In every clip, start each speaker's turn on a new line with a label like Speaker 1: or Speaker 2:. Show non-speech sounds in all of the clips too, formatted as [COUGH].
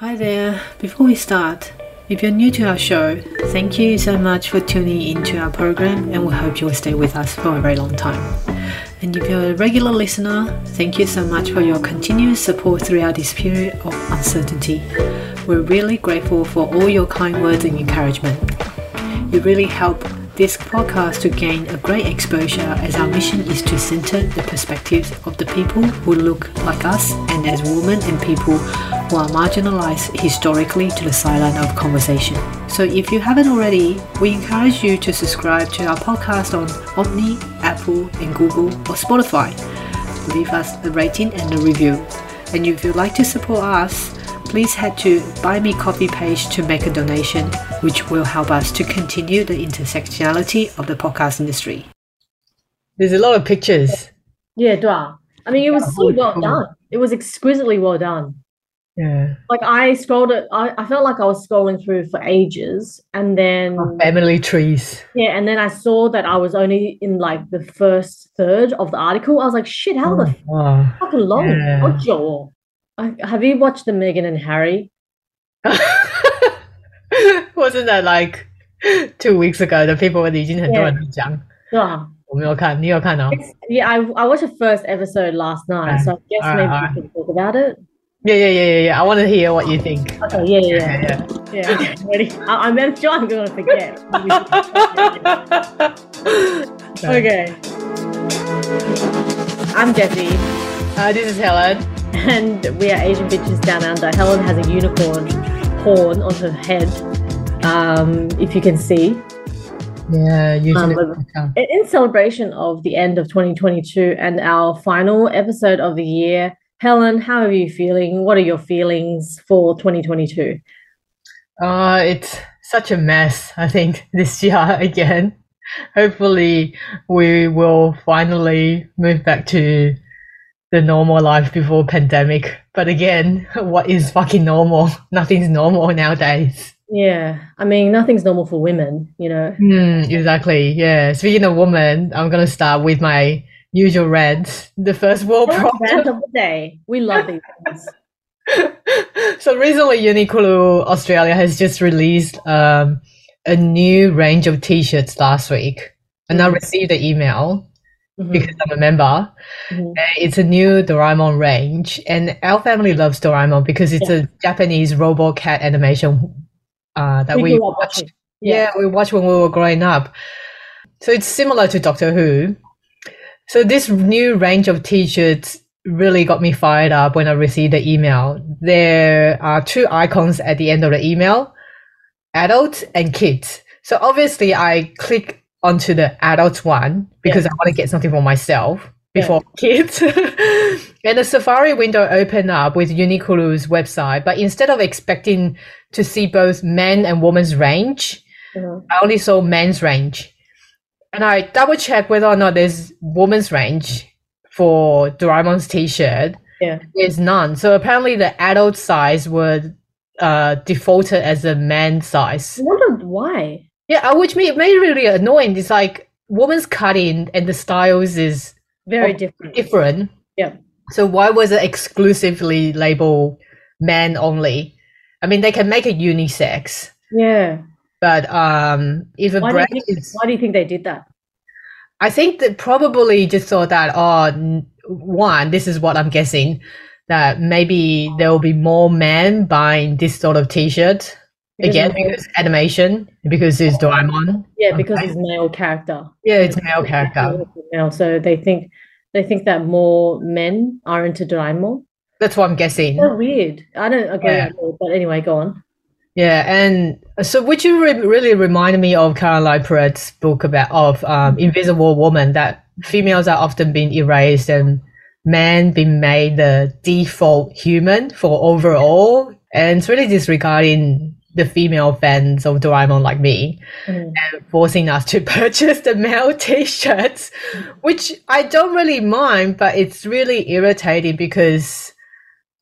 Speaker 1: Hi there. Before we start, if you're new to our show, thank you so much for tuning into our program and we hope you'll stay with us for a very long time. And if you're a regular listener, thank you so much for your continuous support throughout this period of uncertainty. We're really grateful for all your kind words and encouragement. You really help this podcast to gain a great exposure as our mission is to center the perspectives of the people who look like us and as women and people who are marginalized historically to the sideline of conversation. So if you haven't already, we encourage you to subscribe to our podcast on Omni, Apple, and Google or Spotify. Leave us a rating and a review. And if you'd like to support us, please head to Buy Me Coffee page to make a donation, which will help us to continue the intersectionality of the podcast industry. There's a lot of pictures.
Speaker 2: Yeah, duh. I mean, it was so well done. It was exquisitely well done.
Speaker 1: Yeah.
Speaker 2: Like I scrolled it, I, I felt like I was scrolling through for ages, and then
Speaker 1: oh, family trees.
Speaker 2: Yeah, and then I saw that I was only in like the first third of the article. I was like, shit, how the oh, fucking long? Yeah have you watched the Meghan and Harry? [LAUGHS]
Speaker 1: Wasn't that like two weeks ago? The people 已经很多人在讲。
Speaker 2: 是啊。
Speaker 1: 我没有看，你有看哦
Speaker 2: ？Yeah, I I watched the first episode last night, so I guess maybe we can talk about it.
Speaker 1: Yeah, yeah, yeah, yeah. I want to hear what you think.
Speaker 2: Okay, yeah, yeah, yeah. Yeah, yeah. I'm [LAUGHS] ready. I, I'm sure I'm going to forget. [LAUGHS] okay. I'm Jesse.
Speaker 1: Uh, this is Helen
Speaker 2: and we are Asian bitches down under. Helen has a unicorn horn on her head, um, if you can see.
Speaker 1: Yeah, usually.
Speaker 2: Um, in celebration of the end of 2022 and our final episode of the year, Helen, how are you feeling? What are your feelings for 2022?
Speaker 1: Uh, it's such a mess, I think, [LAUGHS] this year again. Hopefully, we will finally move back to the normal life before pandemic. But again, what is fucking normal? [LAUGHS] Nothing's normal nowadays.
Speaker 2: Yeah, I mean, nothing's normal for women, you know.
Speaker 1: Mm, exactly. Yeah. Speaking of women, I'm gonna start with my usual rant. The first world problem.
Speaker 2: Rant of the day. We love these things. [LAUGHS]
Speaker 1: so recently, Uniqlo Australia has just released um, a new range of T-shirts last week, and I mm. received an email mm-hmm. because I'm a member. Mm-hmm. It's a new Doraemon range, and our family loves Doraemon because it's yeah. a Japanese robot cat animation uh, that we, we watched. Yeah. yeah, we watched when we were growing up. So it's similar to Doctor Who. So this new range of T-shirts really got me fired up when I received the email. There are two icons at the end of the email, adult and kids. So obviously I click onto the adult one because yeah. I want to get something for myself before yeah. kids. [LAUGHS] and the Safari window opened up with Uniqlo's website, but instead of expecting to see both men and women's range, mm-hmm. I only saw men's range. And I double checked whether or not there's women's range for Doraemon's t-shirt.
Speaker 2: Yeah.
Speaker 1: There's none. So apparently the adult size was uh, defaulted as a man size.
Speaker 2: I wonder why.
Speaker 1: Yeah, uh, which made, made really annoying. It's like woman's cutting and the styles is
Speaker 2: very different.
Speaker 1: Different.
Speaker 2: Yeah.
Speaker 1: So why was it exclusively labeled men only? I mean, they can make it unisex.
Speaker 2: Yeah.
Speaker 1: But um, if a
Speaker 2: why
Speaker 1: brand
Speaker 2: do you think, is, why do you think they did that?
Speaker 1: I think they probably just thought that oh, one, this is what I'm guessing that maybe there will be more men buying this sort of t-shirt Again, because animation, because it's Doraemon.
Speaker 2: Yeah, because okay. it's male character.
Speaker 1: Yeah, it's male character.
Speaker 2: Male, so they think they think that more men are into Doraemon.
Speaker 1: That's what I'm guessing.
Speaker 2: So weird. I don't agree, yeah. all, but anyway, go on.
Speaker 1: Yeah, and so which you re- really reminded me of Caroline Perez's book about of um, Invisible Woman that females are often being erased and men being made the default human for overall, and it's really disregarding the female fans of Doraemon like me mm. and forcing us to [LAUGHS] purchase the male t-shirts, which I don't really mind, but it's really irritating because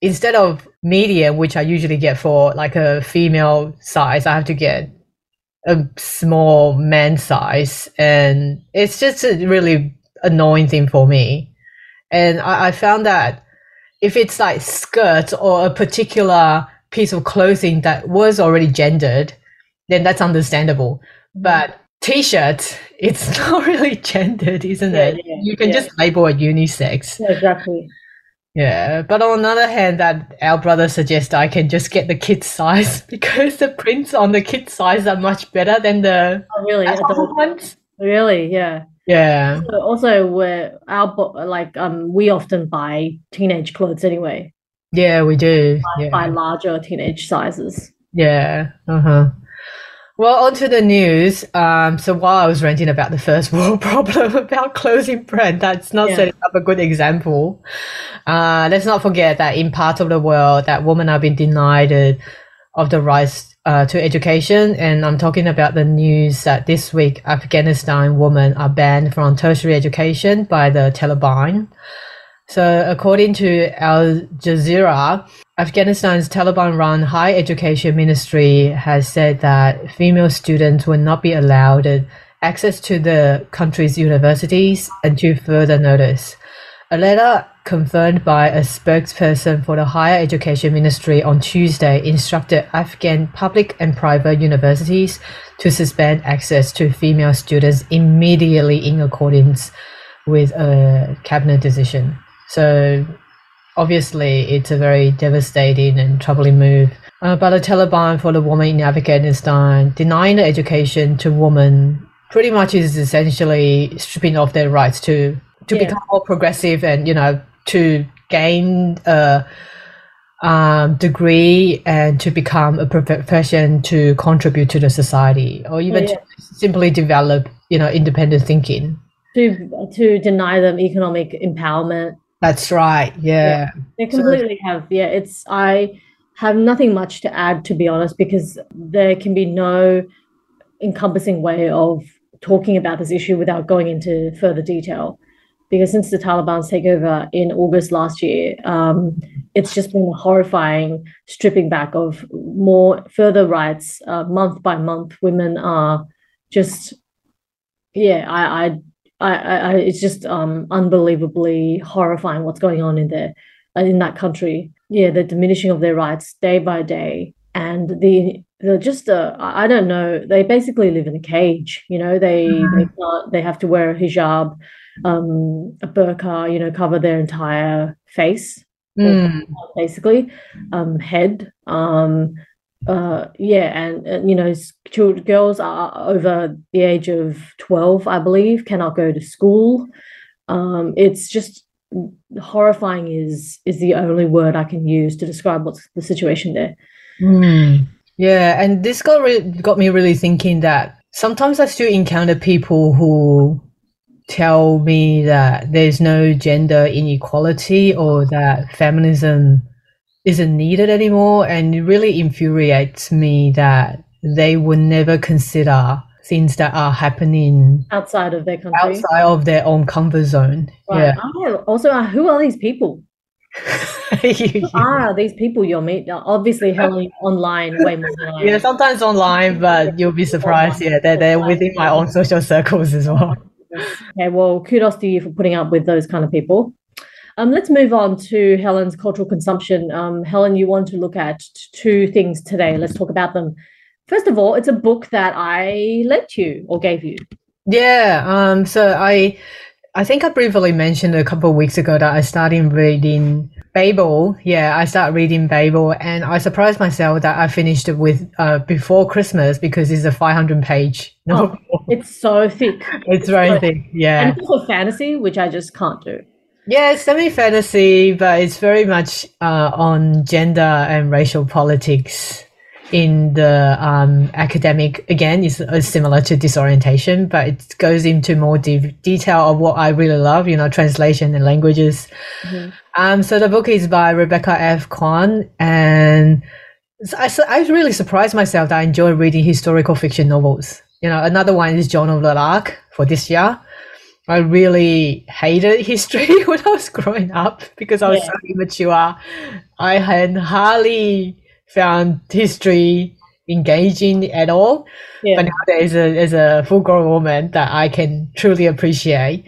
Speaker 1: instead of medium, which I usually get for like a female size, I have to get a small man size. And it's just a really annoying thing for me. And I, I found that if it's like skirts or a particular piece of clothing that was already gendered, then that's understandable. But t-shirts, [LAUGHS] it's not really gendered, isn't
Speaker 2: Yeah,
Speaker 1: it?
Speaker 2: yeah,
Speaker 1: you can
Speaker 2: yeah.
Speaker 1: just label it unisex.
Speaker 2: Yeah, exactly.
Speaker 1: Yeah, but on the other hand, that our brother suggests I can just get the kid [LAUGHS] size because the prints on the kid size are much better than the
Speaker 2: Oh, really?
Speaker 1: Adult ones.
Speaker 2: really, yeah.
Speaker 1: Yeah,
Speaker 2: So Also, we're our like um we often buy teenage clothes anyway,
Speaker 1: yeah, we do. Yeah.
Speaker 2: buy larger teenage sizes.
Speaker 1: Yeah. Uh huh. Well, on to the news. Um, so while I was ranting about the first [LAUGHS] world problem about closing brand, that's not
Speaker 2: Yeah.
Speaker 1: setting up a good example. Uh, let's not forget that in parts of the world that women have been denied uh, of the rights uh, to education. And I'm talking about the news that this week Afghanistan women are banned from tertiary education by the Taliban. So according to Al Jazeera, Afghanistan's Taliban-run high education ministry has said that female students will not be allowed access to the country's universities until further notice. A letter confirmed by a spokesperson for the higher education ministry on Tuesday instructed Afghan public and private universities to suspend access to female students immediately in accordance with a cabinet decision. So obviously it's a very devastating and troubling move. Uh, but the Taliban for the women in Afghanistan denying the education to women pretty much is essentially stripping off their rights to to
Speaker 2: Yeah.
Speaker 1: become more progressive and you know to gain a um, degree and to become a profession to contribute to the society or even
Speaker 2: yeah.
Speaker 1: to simply develop you know independent thinking.
Speaker 2: To to deny them economic empowerment.
Speaker 1: That's right. Yeah.
Speaker 2: They
Speaker 1: So-
Speaker 2: completely have. Yeah, it's I have nothing much to add to be honest because there can be no encompassing way of talking about this issue without going into further detail. Because since the Taliban's takeover in August last year, um, it's just been a horrifying stripping back of more further rights uh, month by month. Women are just, yeah, I, I, I, I it's just um, unbelievably horrifying what's going on in there, uh, in that country. Yeah, the diminishing of their rights day by day, and the the just uh, I don't know. They basically live in a cage. You know, they they can't. They have to wear a hijab, um, a burqa. You know, cover their entire face
Speaker 1: Mm.
Speaker 2: basically um head um uh yeah and, and you know children girls are over the age of 12 i believe cannot go to school um it's just horrifying is is the only word i can use to describe what's the situation there
Speaker 1: Mm. Yeah, and this got re- got me really thinking that sometimes I still encounter people who tell me that there's no gender inequality or that feminism isn't needed anymore, and it really infuriates me that they would never consider things that are happening
Speaker 2: outside of their country
Speaker 1: outside of their own comfort zone.
Speaker 2: right Oh, also uh, who are these people
Speaker 1: Yeah. [LAUGHS]
Speaker 2: who are these people you'll meet obviously online way more than I [LAUGHS]
Speaker 1: Yeah, sometimes online, [LAUGHS] but you'll be surprised. Yeah, they're, they're within my own social circles as well.
Speaker 2: Okay, well, kudos to you for putting up with those kind of people. Um, let's move on to Helen's cultural consumption. Um, Helen, you want to look at two things today. Let's talk about them. First of all, it's a book that I lent you or gave you.
Speaker 1: Yeah. Um. So I, I think I briefly mentioned a couple of weeks ago that I started reading Babel. Yeah, I started reading Babel, and I surprised myself that I finished it with uh before Christmas because it's a 500 page novel.
Speaker 2: It's so thick. [LAUGHS]
Speaker 1: It's very thick. Yeah.
Speaker 2: And it's also fantasy, which I just can't do.
Speaker 1: Yeah, it's semi fantasy, but it's very much uh, on gender and racial politics in the um, academic. Again, is is similar to disorientation, but it goes into more de- detail of what I really love. You know, translation and languages.
Speaker 2: Mhm.
Speaker 1: Um, so the book is by Rebecca F. Kuang, and I, I really surprised myself that I enjoy reading historical fiction novels. You know, another one is Joan of the Arc for this year. I really hated history [LAUGHS] when I was growing up because I was
Speaker 2: Yeah.
Speaker 1: so immature. I had hardly found history engaging at all.
Speaker 2: Yeah.
Speaker 1: But nowadays, as a, as a full grown woman, that I can truly appreciate.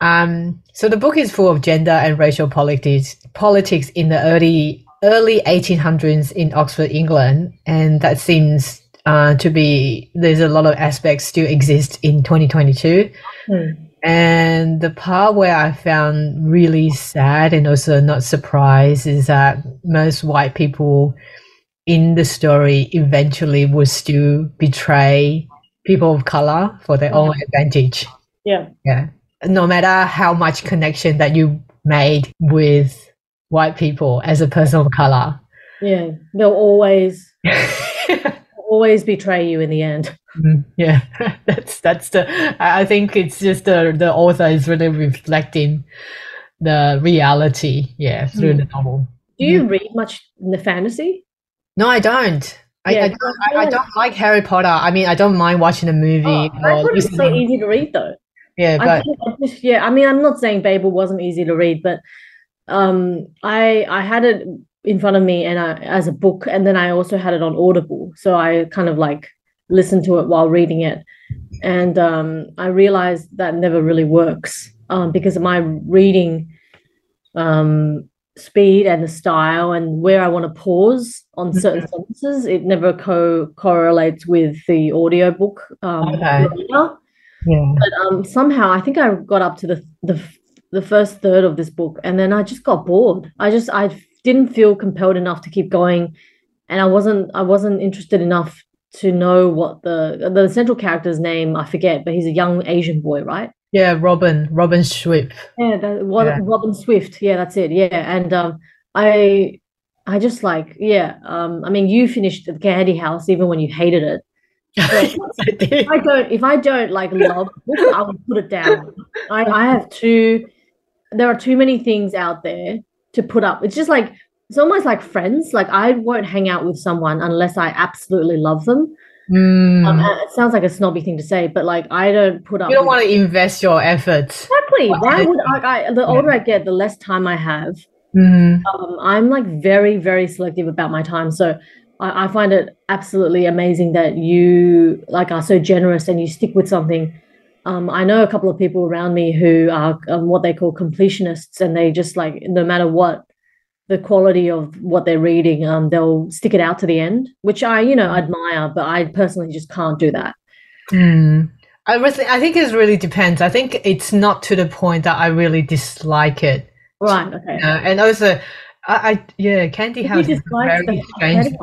Speaker 1: Um, so the book is full of gender and racial politics, politics in the early early 1800s in Oxford, England, and that seems uh, to be there's a lot of aspects still exist in 2022.
Speaker 2: Hmm.
Speaker 1: And the part where I found really sad and also not surprised is that most white people in the story eventually would still betray people of color for their own advantage.
Speaker 2: Yeah.
Speaker 1: Yeah. No matter how much connection that you made with white people as a person of color.
Speaker 2: Yeah. They'll always [LAUGHS] always betray you in the end. [LAUGHS]
Speaker 1: Mm, yeah, [LAUGHS] that's that's the. I think it's just the the author is really reflecting the reality, yeah, through the novel.
Speaker 2: Do you read much in the fantasy?
Speaker 1: No, I don't. I,
Speaker 2: Yeah,
Speaker 1: I don't. I, I don't like Harry Potter. I mean, I don't mind watching a movie
Speaker 2: Oh, I thought it was so easy to read though.
Speaker 1: Yeah, but
Speaker 2: I just, yeah, I mean, I'm not saying Babel wasn't easy to read, but um, I I had it in front of me and I, as a book, and then I also had it on Audible, so I kind of like listened to it while reading it, and um, I realized that never really works um, because of my reading um, speed and the style and where I want to pause on certain sentences, it never co correlates with the audiobook um,
Speaker 1: Okay. yeah,
Speaker 2: but um somehow I think I got up to the the the first third of this book and then I just got bored. I just I didn't feel compelled enough to keep going and I wasn't I wasn't interested enough to know what the the central character's name I forget but he's a young Asian boy right
Speaker 1: yeah. Robin, Robin Swift.
Speaker 2: yeah that, what,
Speaker 1: Yeah.
Speaker 2: Robin Swift yeah that's it yeah and um I I just like yeah um I mean you finished the Candy House even when you hated it [LAUGHS]
Speaker 1: Yes, I
Speaker 2: if I don't if I don't like love I will put it down. I, I have too there are too many things out there to put up. It's just like it's almost like friends. Like I won't hang out with someone unless I absolutely love them.
Speaker 1: Mm.
Speaker 2: Um, it sounds like a snobby thing to say, but like I don't put up
Speaker 1: you don't want to invest your efforts.
Speaker 2: exactly. Why
Speaker 1: Yeah.
Speaker 2: would I, I the older I get, the less time I have.
Speaker 1: Mm.
Speaker 2: Um, I'm like very, very selective about my time. So I, I find it absolutely amazing that you like are so generous and you stick with something. Um, I know a couple of people around me who are um, what they call completionists, and they just like no matter what the quality of what they're reading, um, they'll stick it out to the end, which I, you know, admire, but I personally just can't do that.
Speaker 1: Mm. I really, I think it really depends. I think it's not to the point that I really dislike it.
Speaker 2: Right. Okay.
Speaker 1: Uh, and also, I, I yeah, Candy
Speaker 2: You
Speaker 1: House is a very strange.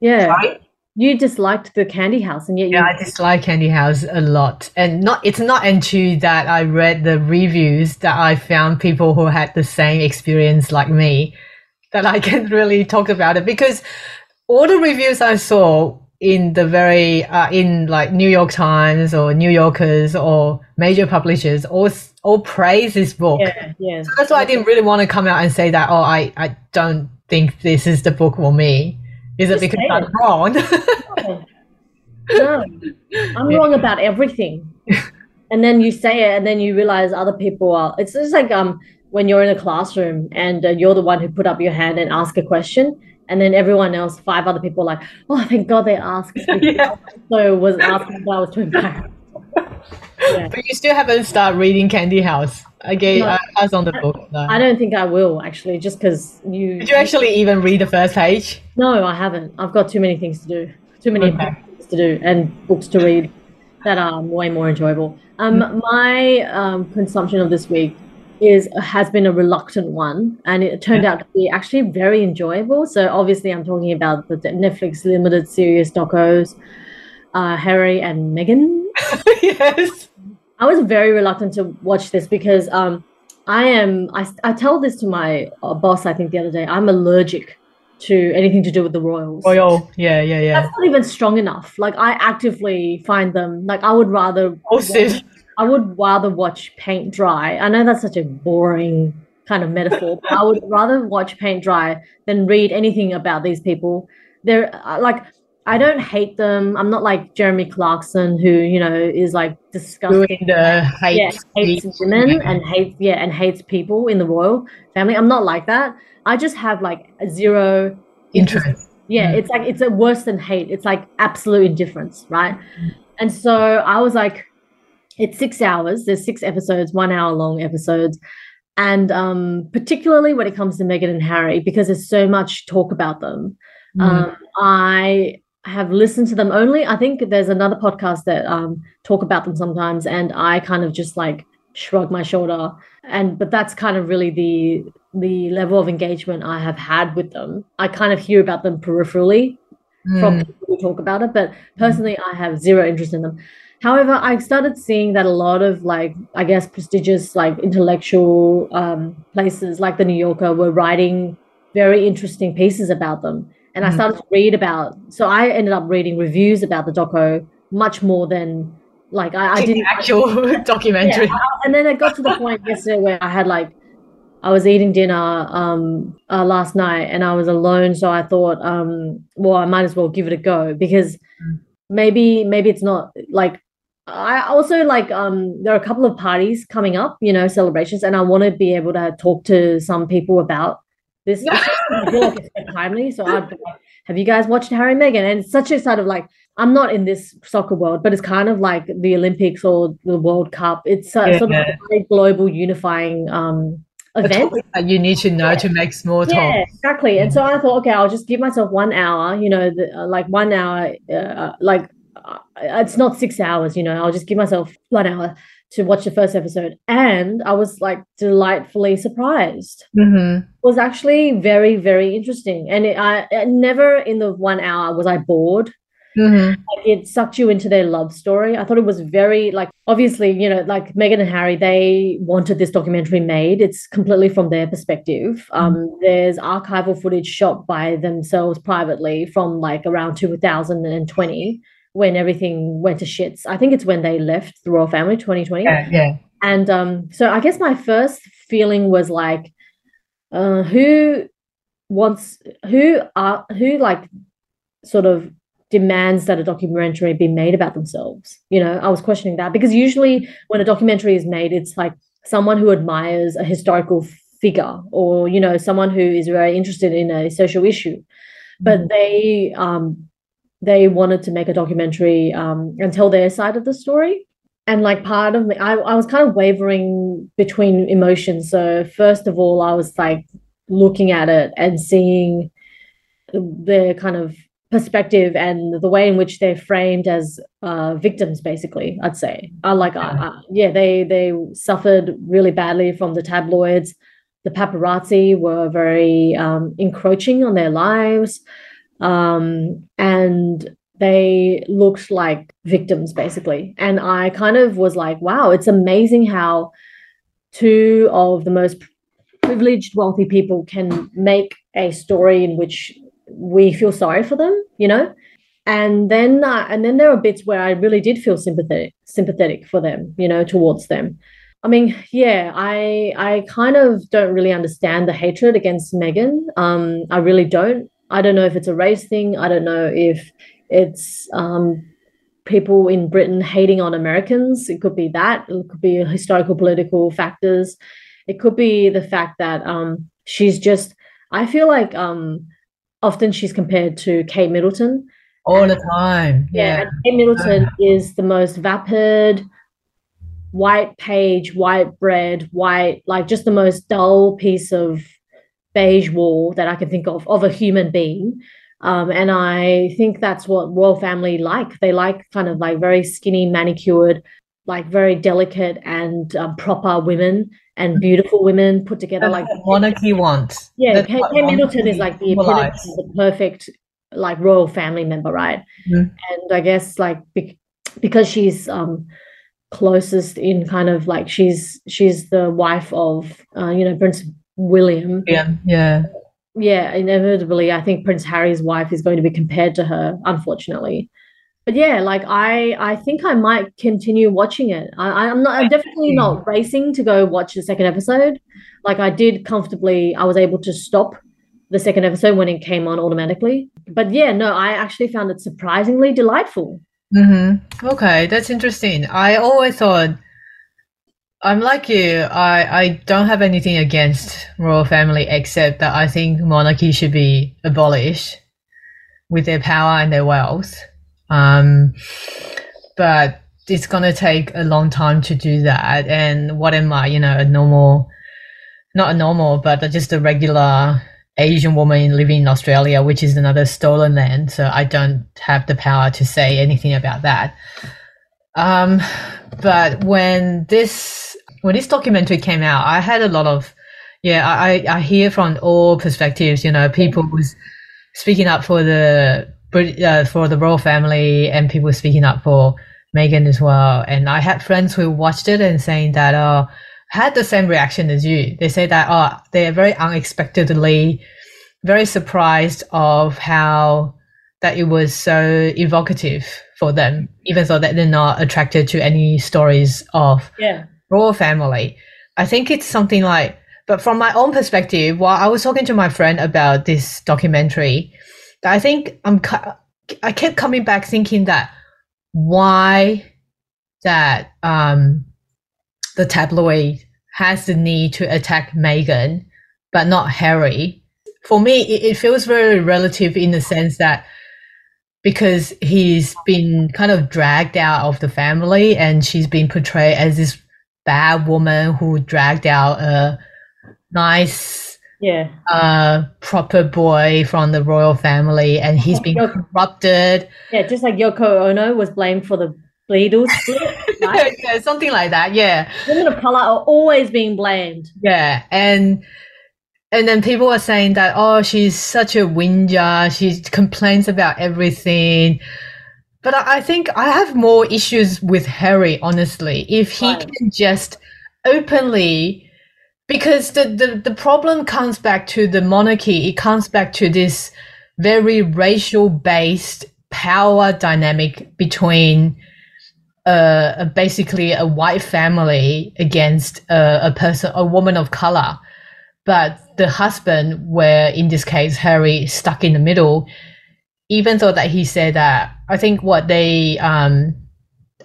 Speaker 2: Yeah.
Speaker 1: Right?
Speaker 2: You disliked the Candy House, and yet you.
Speaker 1: Yeah, I dislike Candy House a lot, and not. It's not until that I read the reviews that I found people who had the same experience like me that I [LAUGHS] can really talk about it because all the reviews I saw in the very uh, in like New York Times or New Yorkers or major publishers all all praise this book.
Speaker 2: yeah. Yeah.
Speaker 1: So that's why I didn't really want to come out and say that. Oh, I I don't think this is the book for me. Is it because I'm
Speaker 2: it.
Speaker 1: wrong?
Speaker 2: No, [LAUGHS] I'm wrong about everything. [LAUGHS] And then you say it, and then you realize other people are. It's just like um when you're in a classroom and uh, you're the one who put up your hand and ask a question, and then everyone else, five other people, like, oh, thank God they asked. [LAUGHS]
Speaker 1: Yeah.
Speaker 2: So was asking what I was too embarrassed. Yeah.
Speaker 1: But you still haven't started reading Candy House. I gave
Speaker 2: No.
Speaker 1: uh, us on the book. No.
Speaker 2: I don't think I will actually, just because you.
Speaker 1: Did you actually even read the first page?
Speaker 2: No, I haven't. I've got too many things to do, too many
Speaker 1: Okay.
Speaker 2: things to do, and books to read that are way more enjoyable. Um, my um, consumption of this week is has been a reluctant one, and it turned out to be actually very enjoyable. So obviously, I'm talking about the Netflix limited series docos, uh, Harry and Meghan. [LAUGHS]
Speaker 1: yes.
Speaker 2: I was very reluctant to watch this because um, I am. I, I tell this to my uh, boss. I think the other day. I'm allergic to anything to do with the royals.
Speaker 1: Royal. Yeah, yeah, yeah.
Speaker 2: That's not even strong enough. Like I actively find them. Like I would rather.
Speaker 1: Oh, sis.
Speaker 2: I would rather watch paint dry. I know that's such a boring kind of metaphor, but I would [LAUGHS] rather watch paint dry than read anything about these people. They're uh, like. I don't hate them. I'm not like Jeremy Clarkson, who you know is like disgusting
Speaker 1: Doing the hate
Speaker 2: yeah, hates women
Speaker 1: Yeah.
Speaker 2: and hates yeah, and hates people in the royal family. I'm not like that. I just have like zero
Speaker 1: interest.
Speaker 2: Yeah,
Speaker 1: Mm.
Speaker 2: it's like it's a worse than hate. It's like absolute indifference, right? And so I was like, it's six hours. There's six episodes, one hour long episodes, and um, particularly when it comes to Meghan and Harry, because there's so much talk about them. Mm. Um, I have listened to them only. I think there's another podcast that um, talk about them sometimes, and I kind of just like shrug my shoulder. And but that's kind of really the the level of engagement I have had with them. I kind of hear about them peripherally mm. from people who talk about it, but personally, mm. I have zero interest in them. However, I started seeing that a lot of like, I guess, prestigious like intellectual um, places like the New Yorker were writing very interesting pieces about them. And mm I started to read about, so I ended up reading reviews about the doco much more than like I, I didn't
Speaker 1: actual [LAUGHS] documentary. Yeah,
Speaker 2: and then it got to the point yesterday where I had like I was eating dinner um, uh, last night and I was alone, so I thought, um, well, I might as well give it a go because mm. maybe maybe it's not like I also like um there are a couple of parties coming up, you know, celebrations, and I want to be able to talk to some people about this. [LAUGHS] I feel like it's so timely. So I'd like, have you guys watched Harry and Meghan? And it's such a sort of like I'm not in this soccer world, but it's kind of like the Olympics or the World Cup. It's a, yeah. sort of a global unifying um event
Speaker 1: that you need to know yeah. to make small talk. Yeah,
Speaker 2: exactly. And so I thought, okay, I'll just give myself one hour. You know, the, uh, like one hour, uh, like it's not six hours, you know, I'll just give myself one hour to watch the first episode. And I was like delightfully surprised.
Speaker 1: Mm-hmm. It
Speaker 2: was actually very, very interesting. And it, I, never in the one hour was I bored.
Speaker 1: Mm-hmm.
Speaker 2: Like it sucked you into their love story. I thought it was very like obviously, you know, like Meghan and Harry, they wanted this documentary made. It's completely from their perspective. Mm-hmm. Um, there's archival footage shot by themselves privately from like around 2020 when everything went to shits. I think it's when they left the royal family, 2020.
Speaker 1: Yeah, yeah.
Speaker 2: And um, so I guess my first feeling was like, uh, who wants who are who like sort of demands that a documentary be made about themselves. You know, I was questioning that because usually when a documentary is made, it's like someone who admires a historical figure or you know someone who is very interested in a social issue but mm. they um they wanted to make a documentary um, and tell their side of the story. And like part of me, I, I was kind of wavering between emotions. So, first of all, I was like looking at it and seeing the kind of perspective and the way in which they're framed as uh, victims basically i'd say i like yeah. yeah they they suffered really badly from the tabloids the paparazzi were very um, encroaching on their lives um, and they looked like victims basically. And I kind of was like, wow, it's amazing how two of the most privileged, wealthy people can make a story in which we feel sorry for them, you know. And then, uh, and then there are bits where I really did feel sympathetic, sympathetic for them, you know, towards them. I mean, yeah, I I kind of don't really understand the hatred against Meghan. Um, I really don't. I don't know if it's a race thing. I don't know if it's um, people in Britain hating on Americans. It could be that. It could be historical political factors. It could be the fact that um, she's just. I feel like um, often she's compared to Kate Middleton.
Speaker 1: All and, the time.
Speaker 2: Yeah. yeah Kate Middleton is the most vapid, white page, white bread, white, like just the most dull piece of beige wall that I can think of of a human being. Um, and I think that's what royal family like. They like kind of like very skinny, manicured, like very delicate and um, proper women and beautiful women put together.
Speaker 1: That's
Speaker 2: like
Speaker 1: monarchy wants.
Speaker 2: Yeah, Kate, Kate Middleton is like the epitome the perfect like royal family member, right?
Speaker 1: Mm-hmm.
Speaker 2: And I guess like be- because she's um closest in kind of like she's she's the wife of uh, you know Prince William.
Speaker 1: Yeah, yeah.
Speaker 2: Yeah, inevitably, I think Prince Harry's wife is going to be compared to her, unfortunately. But yeah, like I, I think I might continue watching it. I, I'm not, I'm definitely not racing to go watch the second episode. Like I did comfortably, I was able to stop the second episode when it came on automatically. But yeah, no, I actually found it surprisingly delightful.
Speaker 1: Mm-hmm. Okay, that's interesting. I always thought I'm like you. I, I don't have anything against royal family except that I think monarchy should be abolished with their power and their wealth. Um, but it's gonna take a long time to do that. And what am I, you know, a normal not a normal, but just a regular Asian woman living in Australia, which is another stolen land. So I don't have the power to say anything about that. Um, but when this when this documentary came out, I had a lot of yeah. I I hear from all perspectives. You know, people mm. was speaking up for the uh, for the royal family, and people speaking up for Meghan as well. And I had friends who watched it and saying that oh had the same reaction as you. They say that uh, oh, they're very unexpectedly very surprised of how that it was so evocative for them, even though that they're not attracted to any stories of
Speaker 2: yeah.
Speaker 1: Royal family. I think it's something like, but from my own perspective, while I was talking to my friend about this documentary, I think I'm I kept coming back thinking that why that um the tabloid has the need to attack Meghan, but not Harry. For me, it, it feels very relative in the sense that because he's been kind of dragged out of the family and she's been portrayed as this bad woman who dragged out a nice
Speaker 2: yeah
Speaker 1: uh proper boy from the royal family and he's been corrupted
Speaker 2: yeah just like yoko ono was blamed for the Beatles [LAUGHS]
Speaker 1: right? yeah, something like that. Yeah,
Speaker 2: women of color are always being blamed.
Speaker 1: Yeah, and and then people are saying that oh, she's such a whinger. She complains about everything. But I think I have more issues with Harry, honestly. If he right. can just openly, because the, the, the problem comes back to the monarchy, it comes back to this very racial based power dynamic between uh, basically a white family against a, a person, a woman of color. But the husband, where in this case Harry stuck in the middle, even though that he said that, I think what they um,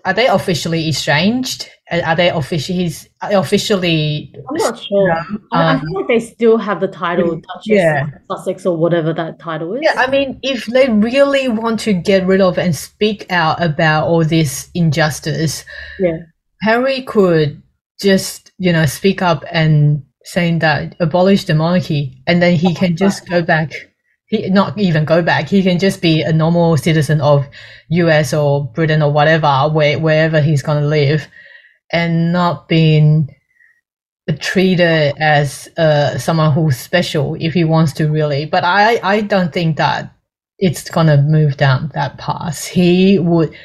Speaker 1: are they officially estranged? Are they officially? He's officially.
Speaker 2: I'm not sure. um, I feel like they still have the title Duchess yeah. Sussex or whatever that title is.
Speaker 1: Yeah, I mean, if they really want to get rid of and speak out about all this injustice,
Speaker 2: yeah,
Speaker 1: Harry could just you know speak up and saying that abolish the monarchy, and then he can just go back he not even go back. He can just be a normal citizen of US or Britain or whatever, where, wherever he's gonna live, and not being treated as uh, someone who's special if he wants to really. But I I don't think that it's gonna move down that path. He would.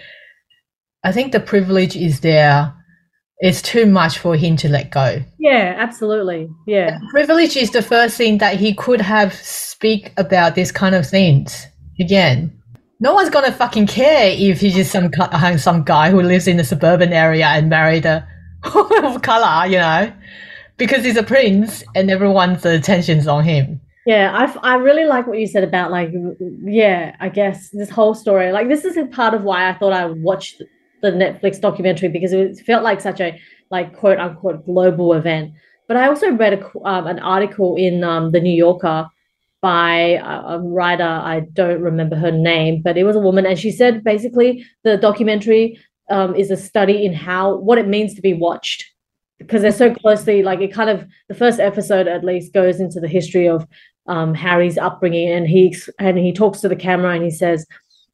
Speaker 1: I think the privilege is there it's too much for him to let go.
Speaker 2: Yeah, absolutely. Yeah.
Speaker 1: And privilege is the first thing that he could have speak about this kind of things again. No one's gonna fucking care if he's just some uh, some guy who lives in a suburban area and married a [LAUGHS] of color, you know, because he's a prince and everyone's attention's on him.
Speaker 2: Yeah, I, I really like what you said about like, yeah, I guess this whole story. Like, this is part of why I thought I would watch the Netflix documentary because it felt like such a like quote unquote global event. But I also read a, um, an article in um, the New Yorker by a, writer I don't remember her name, but it was a woman, and she said basically the documentary um, is a study in how what it means to be watched because they're so closely like it kind of the first episode at least goes into the history of um, Harry's upbringing, and he and he talks to the camera and he says,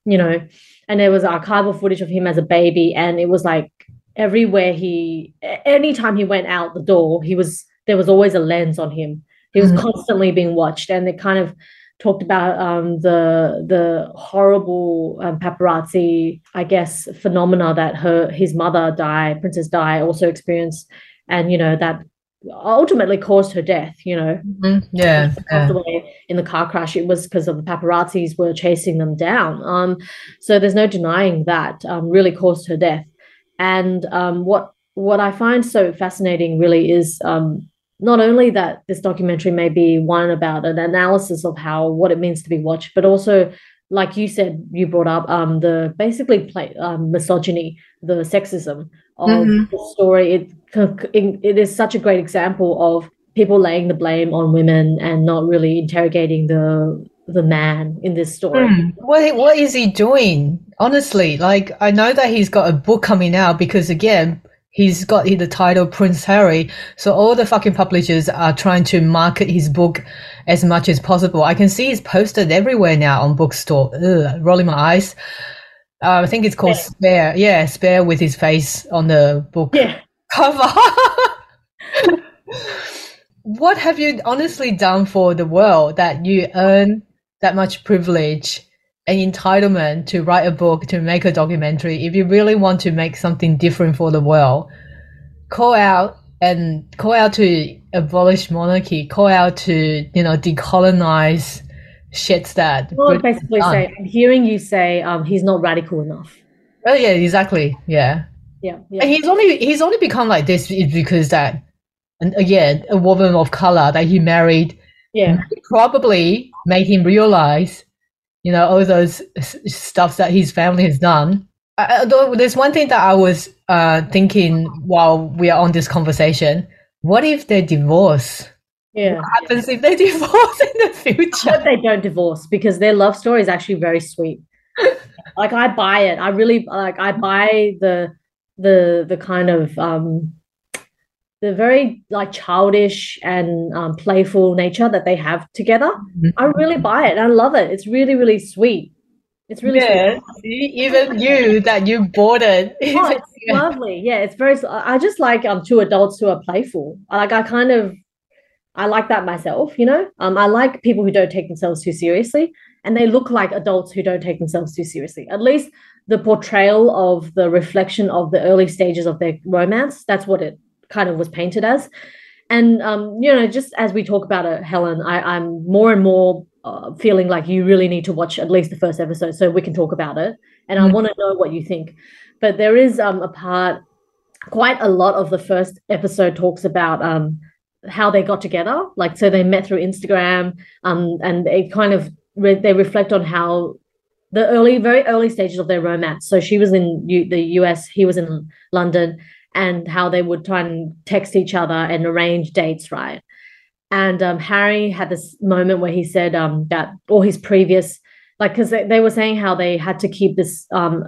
Speaker 2: you know and there was archival footage of him as a baby and it was like everywhere he anytime he went out the door he was there was always a lens on him he was mm-hmm. constantly being watched and they kind of talked about um, the the horrible um, paparazzi i guess phenomena that her his mother Di princess Di also experienced and you know that ultimately caused her death you know
Speaker 1: mm-hmm. yeah, yeah.
Speaker 2: in the car crash it was because of the paparazzis were chasing them down um so there's no denying that um, really caused her death and um what what i find so fascinating really is um not only that this documentary may be one about an analysis of how what it means to be watched but also like you said you brought up um the basically play um, misogyny the sexism of mm-hmm. the story. It, it is such a great example of people laying the blame on women and not really interrogating the the man in this story. Mm.
Speaker 1: What what is he doing? Honestly, like I know that he's got a book coming out because again, he's got the title Prince Harry. So all the fucking publishers are trying to market his book as much as possible. I can see it's posted everywhere now on bookstore. Ugh, rolling my eyes. Uh, I think it's called yeah. Spare. Yeah, Spare with his face on the book
Speaker 2: yeah.
Speaker 1: cover. [LAUGHS] what have you honestly done for the world that you earn that much privilege and entitlement to write a book, to make a documentary? If you really want to make something different for the world, call out and call out to abolish monarchy, call out to, you know, decolonize shits that.
Speaker 2: Well, basically say, I'm hearing you say um, he's not radical enough.
Speaker 1: Oh yeah, exactly. Yeah.
Speaker 2: Yeah, yeah.
Speaker 1: And he's only he's only become like this because that and again, a woman of color that he married,
Speaker 2: yeah,
Speaker 1: probably made him realize, you know, all those stuff that his family has done. Uh, there's one thing that I was uh, thinking while we are on this conversation. What if they divorce?
Speaker 2: Yeah.
Speaker 1: What happens if they [LAUGHS] divorce in the future?
Speaker 2: I hope they don't divorce because their love story is actually very sweet. like I buy it. I really like I buy the the the kind of um the very like childish and um, playful nature that they have together. Mm-hmm. I really buy it. I love it. It's really really sweet. It's really
Speaker 1: yeah. Sweet. Even you that you bought it.
Speaker 2: Oh, it's [LAUGHS] yeah. lovely. Yeah, it's very. I just like um two adults who are playful. Like I kind of, I like that myself. You know, um, I like people who don't take themselves too seriously, and they look like adults who don't take themselves too seriously. At least the portrayal of the reflection of the early stages of their romance. That's what it kind of was painted as. And um, you know, just as we talk about it, Helen, I, am more and more uh, feeling like you really need to watch at least the first episode so we can talk about it. And mm-hmm. I want to know what you think. But there is um, a part, quite a lot of the first episode talks about um, how they got together. Like, so they met through Instagram, um, and they kind of re- they reflect on how the early, very early stages of their romance. So she was in U- the US, he was in London, and how they would try and text each other and arrange dates, right? And um, Harry had this moment where he said um, that all his previous, like, because they, they, were saying how they had to keep this um,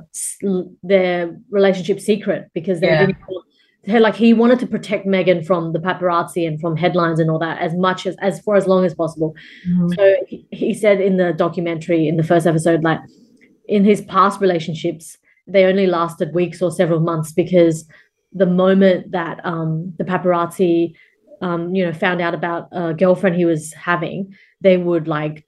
Speaker 2: their relationship secret because they yeah. didn't like he wanted to protect Meghan from the paparazzi and from headlines and all that as much as as for as long as possible. Mm-hmm. So he, he said in the documentary in the first episode, like in his past relationships, they only lasted weeks or several months because the moment that um, the paparazzi, um, you know, found out about a girlfriend he was having, they would like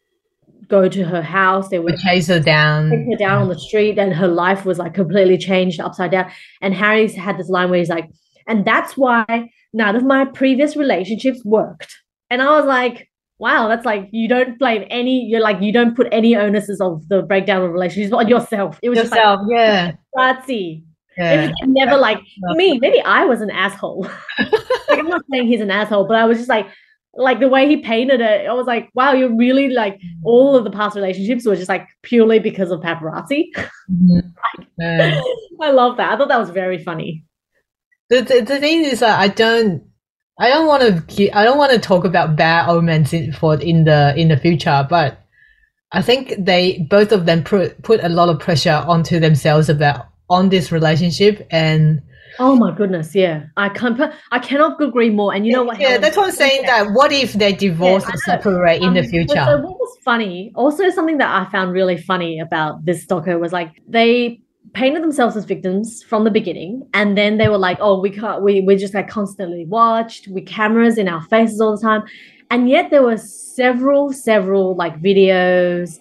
Speaker 2: go to her house. They would
Speaker 1: chase her down,
Speaker 2: take her down on the street, and her life was like completely changed upside down. And Harry's had this line where he's like, "And that's why none of my previous relationships worked." And I was like, "Wow, that's like you don't blame any. You're like you don't put any onuses of the breakdown of relationships on yourself.
Speaker 1: It was yourself,
Speaker 2: just like,
Speaker 1: yeah.
Speaker 2: Paparazzi, yeah. never like me. Maybe I was an asshole. [LAUGHS] like I'm not saying he's an asshole, but I was just like, like the way he painted it, I was like, wow, you're really like all of the past relationships were just like purely because of paparazzi. [LAUGHS] Mm-hmm. [LAUGHS] I love that. I thought that was very funny.
Speaker 1: The, the, the thing is that I don't I don't want to I don't want to talk about bad omens in, for in the in the future, but I think they both of them put put a lot of pressure onto themselves about on this relationship and
Speaker 2: oh my goodness yeah. I can't i cannot agree more and you know what
Speaker 1: yeah Helen, that's what i'm saying that what if they divorce yeah, or separate um, in the um, future?
Speaker 2: so what was funny also something that i found really funny about this doco was like they painted themselves as victims from the beginning and then they were like oh we can't we, we're just like constantly watched with cameras in our faces all the time. And yet there were several several like videos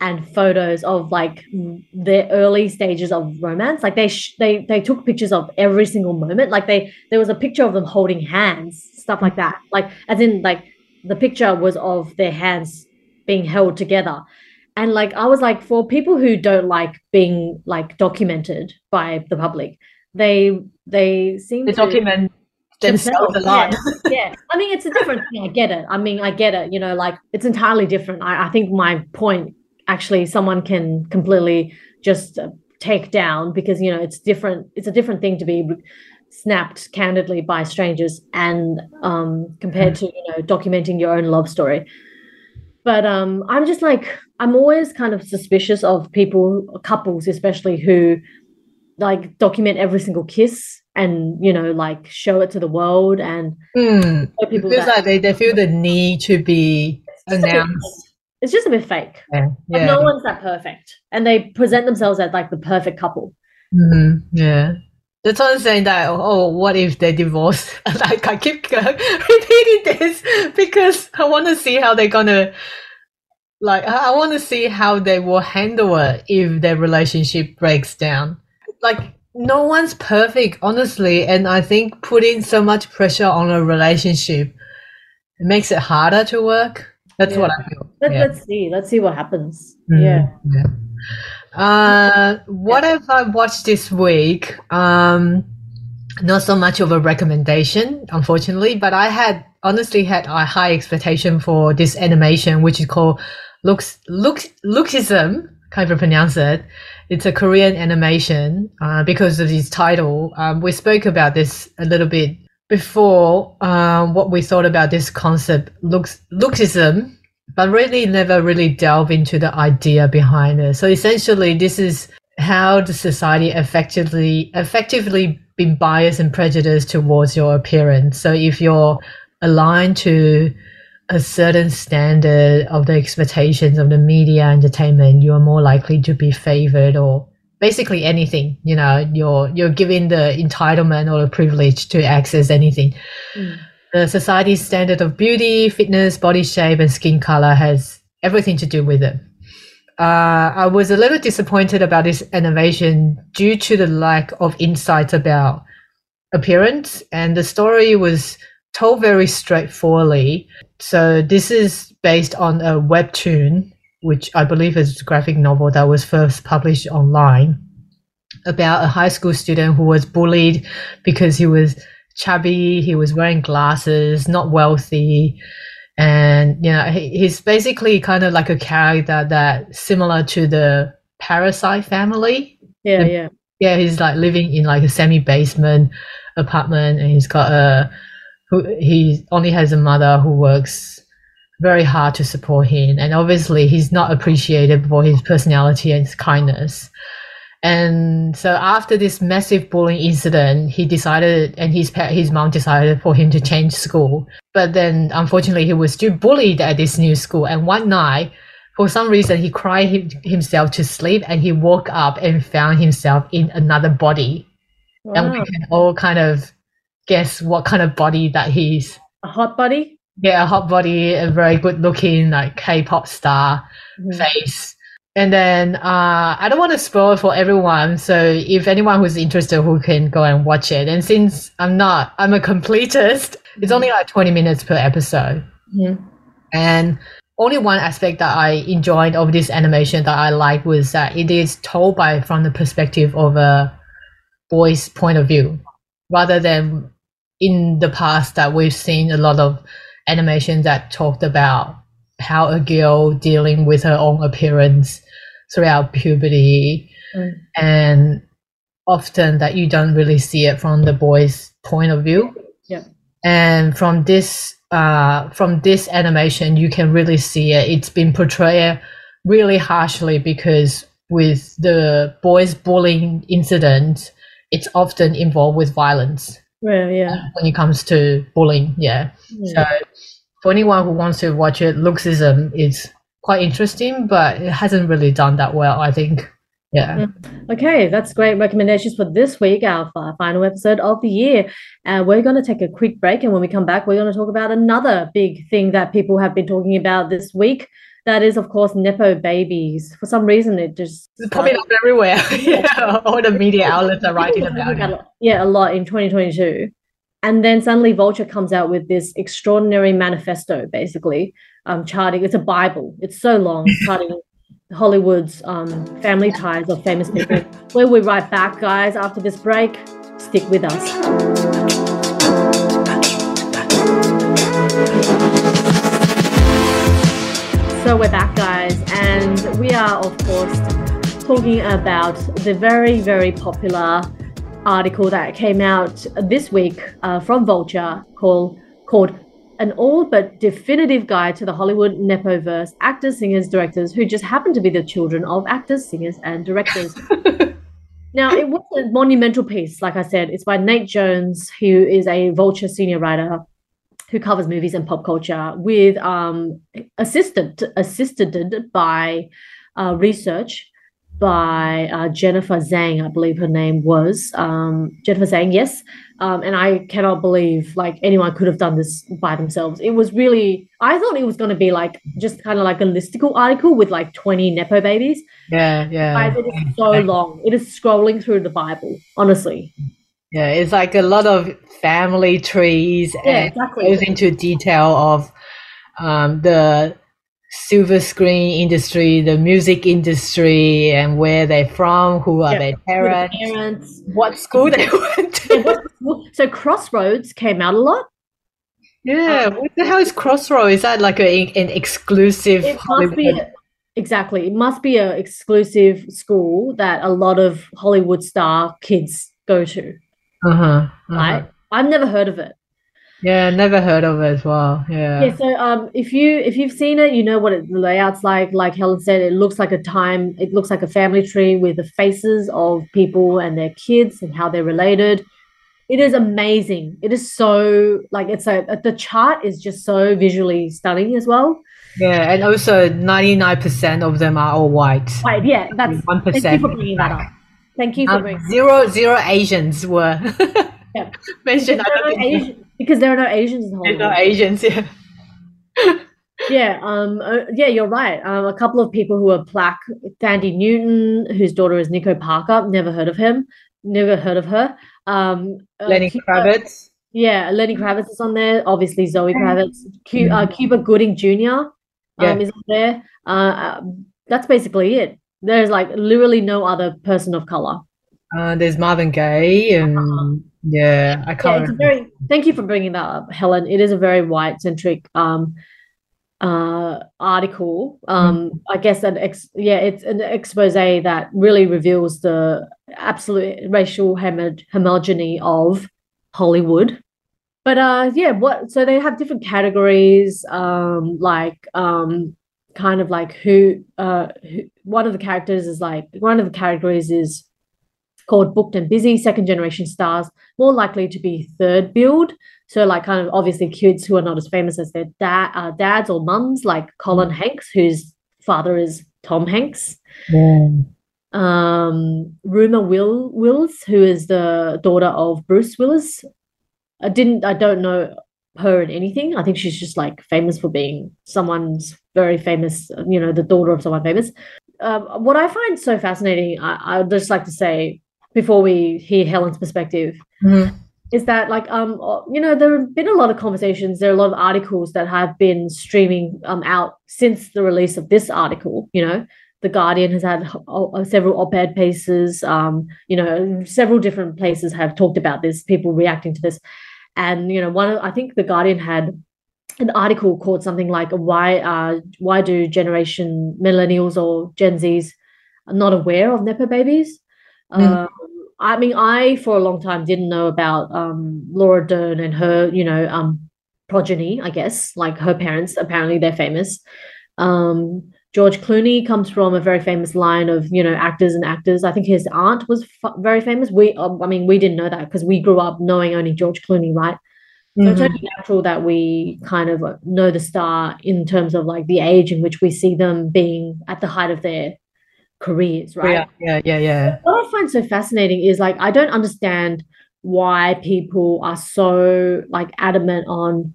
Speaker 2: and photos of like the early stages of romance. Like they sh- they they took pictures of every single moment. Like they there was a picture of them holding hands stuff like that. Like as in like the picture was of their hands being held together and like i was like for people who don't like being like documented by the public they they seem
Speaker 1: to document themselves, a lot.
Speaker 2: yeah, yeah, i mean it's a different thing i get it. I mean i get it you know like it's entirely different. I, I think my point actually someone can completely just uh, take down because you know it's different it's a different thing to be snapped candidly by strangers and um, compared to you know documenting your own love story but um, i'm just like i'm always kind of suspicious of people couples especially who like document every single kiss and you know like show it to the world and
Speaker 1: mm. people feels that, like they, they feel the need to be announced
Speaker 2: it's just a bit fake
Speaker 1: yeah, yeah.
Speaker 2: no one's that perfect and they present themselves as like the perfect couple
Speaker 1: mm-hmm. yeah that's why I'm saying that. Oh, what if they divorce? [LAUGHS] like I keep [LAUGHS] repeating this because I want to see how they're gonna. Like I want to see how they will handle it if their relationship breaks down. Like no one's perfect, honestly, and I think putting so much pressure on a relationship makes it harder to work. That's yeah. what I feel.
Speaker 2: Let,
Speaker 1: yeah.
Speaker 2: Let's see. Let's see what happens. Mm-hmm. Yeah.
Speaker 1: Yeah. Uh, what have I watched this week? Um, not so much of a recommendation, unfortunately, but I had honestly had a high expectation for this animation, which is called Looks Looks Looksism. Can't even pronounce it. It's a Korean animation uh, because of its title. Um, we spoke about this a little bit before. Uh, what we thought about this concept, looks Looksism but really never really delve into the idea behind it. So essentially, this is how the society effectively effectively been biased and prejudiced towards your appearance. So if you're aligned to a certain standard of the expectations of the media entertainment, you are more likely to be favored or basically anything. You know, you're you're given the entitlement or the privilege to access anything. Mm the society's standard of beauty, fitness, body shape, and skin color has everything to do with it. Uh, I was a little disappointed about this innovation due to the lack of insights about appearance, and the story was told very straightforwardly. So this is based on a webtoon, which I believe is a graphic novel that was first published online about a high school student who was bullied because he was chubby. He was wearing glasses, not wealthy. And, you know, he, he's basically kind of like a character that similar to the Parasite family.
Speaker 2: Yeah, yeah.
Speaker 1: Yeah, he's like living in like a semi basement apartment and he's got a, who he only has a mother who works very hard to support him. And obviously he's not appreciated for his personality and his kindness. And so after this massive bullying incident, he decided, and his his mom decided for him to change school. But then, unfortunately, he was still bullied at this new school. And one night, for some reason, he cried himself to sleep, and he woke up and found himself in another body. Wow. And we can all kind of guess what kind of body that he's.
Speaker 2: A hot body.
Speaker 1: Yeah, a hot body, a very good looking like K-pop star mm-hmm. face and then uh, I don't want to spoil for everyone. So if anyone who's interested who can go and watch it. And since I'm not, I'm a completist, it's only like 20 minutes per episode.
Speaker 2: Mm-hmm.
Speaker 1: And only one aspect that I enjoyed of this animation that I like was that it is told by from the perspective of a boy's point of view, rather than in the past that we've seen a lot of animations that talked about how a girl dealing with her own appearance throughout puberty. Mm. and often that you don't really see it from the boy's point of view.
Speaker 2: Yeah.
Speaker 1: And from this uh, from this animation you can really see it. It's been portrayed really harshly because with the boys bullying incident it's often involved with violence.
Speaker 2: Well, yeah.
Speaker 1: When it comes to bullying yeah, yeah. so for anyone who wants to watch it looksism is quite interesting, but it hasn't really done that well, I think. Yeah.
Speaker 2: Mm. Okay, that's great recommendations for this week, our final episode of the year. Uh, we're going to take a quick break, and when we come back, we're going to talk about another big thing that people have been talking about this week. That is, of course, nepo babies. For some reason, it just
Speaker 1: it's popping up everywhere. [LAUGHS] yeah, all the media outlets are writing about it. [LAUGHS]
Speaker 2: Yeah, a lot in 2022. And then suddenly Vulture comes out with this extraordinary manifesto, basically, um, charting. It's a Bible. It's so long, [LAUGHS] charting Hollywood's um, family ties of famous people. We'll be right back, guys, after this break. Stick with us. So we're back, guys, and we are, of course, talking about the very, very popular article that came out this week uh, from Vulture called called an all but definitive guide to the Hollywood Nepoverse actors, singers, directors who just happen to be the children of actors, singers, and directors. [LAUGHS] Now, it was a monumental piece, like I said. It's by Nate Jones, who is a Vulture senior writer who covers movies and pop culture, with um, assisted assisted by uh, research by uh, Jennifer Zhang, I believe her name was um, Jennifer Zhang. Yes, um, and I cannot believe like anyone could have done this by themselves. It was really, I thought it was going to be like just kind of like a listicle article with like 20 Nepo babies.
Speaker 1: Yeah, yeah.
Speaker 2: It is so long. It is scrolling through the Bible, honestly.
Speaker 1: Yeah, it's like a lot of family trees
Speaker 2: Yeah,
Speaker 1: and
Speaker 2: exactly.
Speaker 1: goes into detail of um, the silver screen industry, the music industry, and where they're from, who are their parents,
Speaker 2: parents.
Speaker 1: what school they [LAUGHS] went to.
Speaker 2: So Crossroads came out a lot.
Speaker 1: Yeah, what the hell is Crossroads? Is that like a, an exclusive
Speaker 2: It must be
Speaker 1: Hollywood?
Speaker 2: exactly. It must be an exclusive school that a lot of Hollywood star kids go to.
Speaker 1: Uh-huh, uh-huh.
Speaker 2: Right? I've never heard of it.
Speaker 1: Yeah, never heard of it as well. Yeah.
Speaker 2: Yeah, so um, if you if you've seen it, you know what it, the layout's like. Like Helen said, it looks like a time. It looks like a family tree with the faces of people and their kids and how they're related. It is amazing. It is so like it's a the chart is just so visually stunning as well.
Speaker 1: Yeah, and also 99% of them are all white.
Speaker 2: Right? Yeah, that's.
Speaker 1: One
Speaker 2: Thank you for bringing that up. Thank you for
Speaker 1: Um,
Speaker 2: bringing.
Speaker 1: zero zero Asians were
Speaker 2: Yeah. [LAUGHS]
Speaker 1: mentioned. I don't think
Speaker 2: Asian, because there are no Asians in
Speaker 1: there's no
Speaker 2: Hollywood.
Speaker 1: Asians. Yeah. [LAUGHS]
Speaker 2: Yeah, um, uh, yeah, you're right. Um, a couple of people who are black, Thandie Newton, whose daughter is Nico Parker. Never heard of him. Never heard of her. Um, uh,
Speaker 1: Lenny
Speaker 2: Cuba-
Speaker 1: Kravitz.
Speaker 2: Yeah, Lenny Kravitz is on there. Obviously, Zoe Kravitz. Cu- uh, Cuba Gooding Jr. Um,
Speaker 1: Yeah.
Speaker 2: is on there. Uh, uh, that's basically it. There's like literally no other person of color.
Speaker 1: Uh, there's Marvin Gaye, and yeah, I can't
Speaker 2: it's very. Thank you for bringing that up, Helen. It is a very white centric um uh article. Um, I guess an ex. Yeah, it's an expose that really reveals the absolute racial homo- homogeny of Hollywood. But uh, yeah, what? So they have different categories. Um, like um, kind of like who uh, who, one of the characters is like one of the categories is called booked and busy second generation stars more likely to be third build so like kind of obviously kids who are not as famous as their dad uh, dads or mums like colin hanks whose father is tom hanks
Speaker 1: Yeah.
Speaker 2: um Rumer Will Wills, who is the daughter of Bruce Willis. I didn't I don't know her in anything. I think she's just like famous for being someone's very famous, you know, the daughter of someone famous. Um, what I find so fascinating, I, I would just like to say before we hear Helen's perspective,
Speaker 1: Mhm.
Speaker 2: is that like um uh, you know there have been a lot of conversations. There are a lot of articles that have been streaming um out since the release of this article you know. The guardian has had uh, several op-ed pieces um you know several different places have talked about this people reacting to this. And you know one of, i think the guardian had an article called something like why uh why do generation millennials or gen z's not aware of nepo babies
Speaker 1: Mm.
Speaker 2: um, I mean, I for a long time didn't know about um, Laura Dern and her, you know, um, progeny. I guess like her parents. Apparently, they're famous. Um, George Clooney comes from a very famous line of you know actors and actors. I think his aunt was f- very famous. We, um, I mean, we didn't know that because we grew up knowing only George Clooney, right? So it's
Speaker 1: Mhm.
Speaker 2: only natural that we kind of know the star in terms of like the age in which we see them being at the height of their careers, right?
Speaker 1: Yeah, yeah, yeah, yeah.
Speaker 2: What I find so fascinating is like I don't understand why people are so like adamant on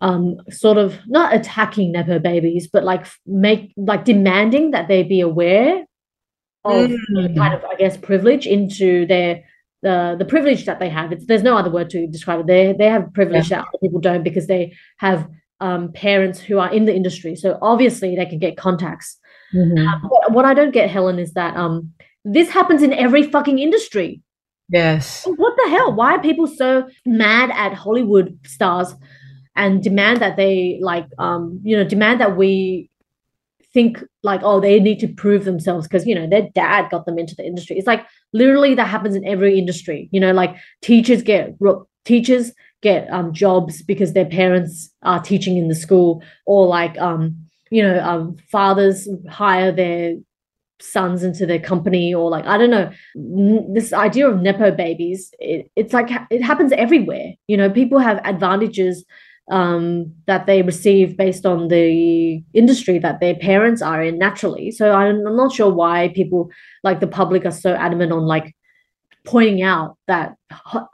Speaker 2: um sort of not attacking nepo babies, but like make like demanding that they be aware of
Speaker 1: Mm.
Speaker 2: kind of I guess privilege into their the the privilege that they have. It's there's no other word to describe it. They they have privilege that other people don't because they have um parents who are in the industry. So obviously they can get contacts.
Speaker 1: Mhm.
Speaker 2: What, what I don't get, Helen, is that um this happens in every fucking industry.
Speaker 1: Yes.
Speaker 2: What the hell? Why are people so mad at Hollywood stars and demand that they like um you know demand that we think like oh they need to prove themselves because you know their dad got them into the industry. It's like literally that happens in every industry. You know, like teachers get teachers get um jobs because their parents are teaching in the school or like um you know um fathers hire their sons into their company or like i don't know. This idea of nepo babies it, it's like it happens everywhere. You know people have advantages um, that they receive based on the industry that their parents are in naturally. So I'm, I'm not sure why people like the public are so adamant on like pointing out that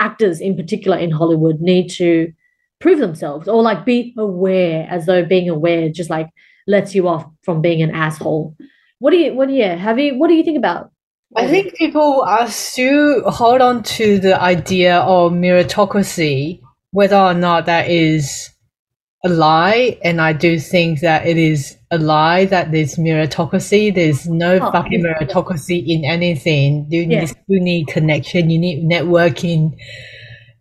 Speaker 2: actors in particular in hollywood need to prove themselves or like be aware as though being aware just like lets you off from being an asshole what do you? What do you? Have you? What do you think about?
Speaker 1: I think people are still hold on to the idea of meritocracy, whether or not that is a lie. And I do think that it is a lie that there's meritocracy. There's no oh, fucking meritocracy in anything. You, yeah. need, you need connection. You need networking,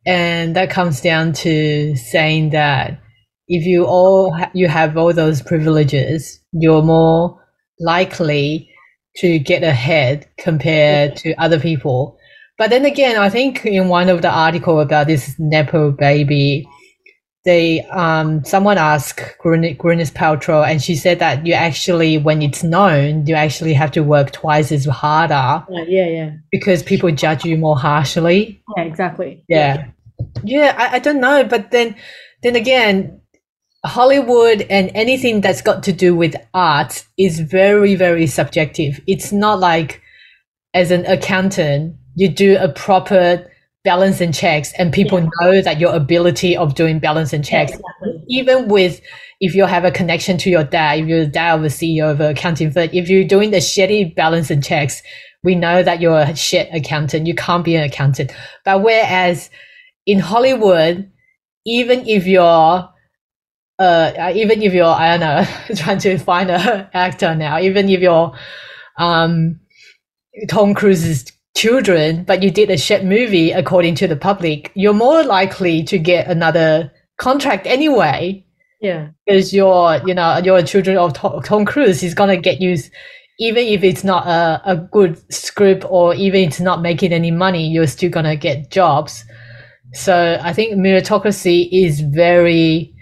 Speaker 1: and that comes down to saying that if you all ha- you have all those privileges, you're more likely to get ahead compared to other people. But then again, I think in one of the article about this Nepo baby, they um someone asked Gwyneth, Gwyneth Paltrow, and she said that you actually, when it's known, you actually have to work twice as harder.
Speaker 2: Yeah, yeah, yeah.
Speaker 1: Because people judge you more harshly.
Speaker 2: Yeah, exactly.
Speaker 1: Yeah, yeah. I, I don't know, but then then again, Hollywood and anything that's got to do with art is very, very subjective. It's not like as an accountant, you do a proper balance and checks and people yeah. know that your ability of doing balance and checks, exactly. even with if you have a connection to your dad, if you're the dad of a CEO of an accounting firm, if you're doing the shitty balance and checks, we know that you're a shit accountant. You can't be an accountant. But whereas in Hollywood, even if you're uh, even if you're, I don't know, [LAUGHS] trying to find an [LAUGHS] actor now, even if you're um, Tom Cruise's children, but you did a shit movie according to the public, you're more likely to get another contract anyway.
Speaker 2: Yeah.
Speaker 1: Because you're, you know, you're children of Tom Cruise. He's going to get you, even if it's not a, a good script or even it's not making any money, you're still going to get jobs. So I think meritocracy is very,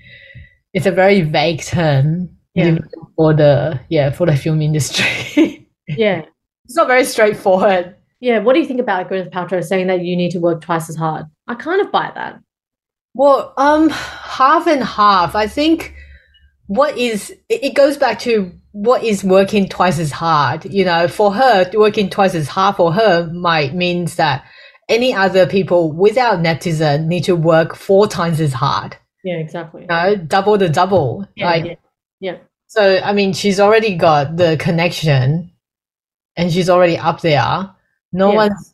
Speaker 1: it's a very vague term
Speaker 2: yeah.
Speaker 1: for the yeah for the film industry. [LAUGHS]
Speaker 2: yeah,
Speaker 1: it's not very straightforward.
Speaker 2: Yeah, what do you think about Gwyneth Paltrow saying that you need to work twice as hard? I kind of buy that.
Speaker 1: Well, um, half and half. I think what is it goes back to what is working twice as hard. You know, for her, working twice as hard for her might means that any other people without netizen need to work four times as hard.
Speaker 2: Yeah, exactly. You
Speaker 1: know, double the double.
Speaker 2: Yeah,
Speaker 1: like,
Speaker 2: yeah. yeah.
Speaker 1: So I mean, she's already got the connection, and she's already up there. No yeah. one's.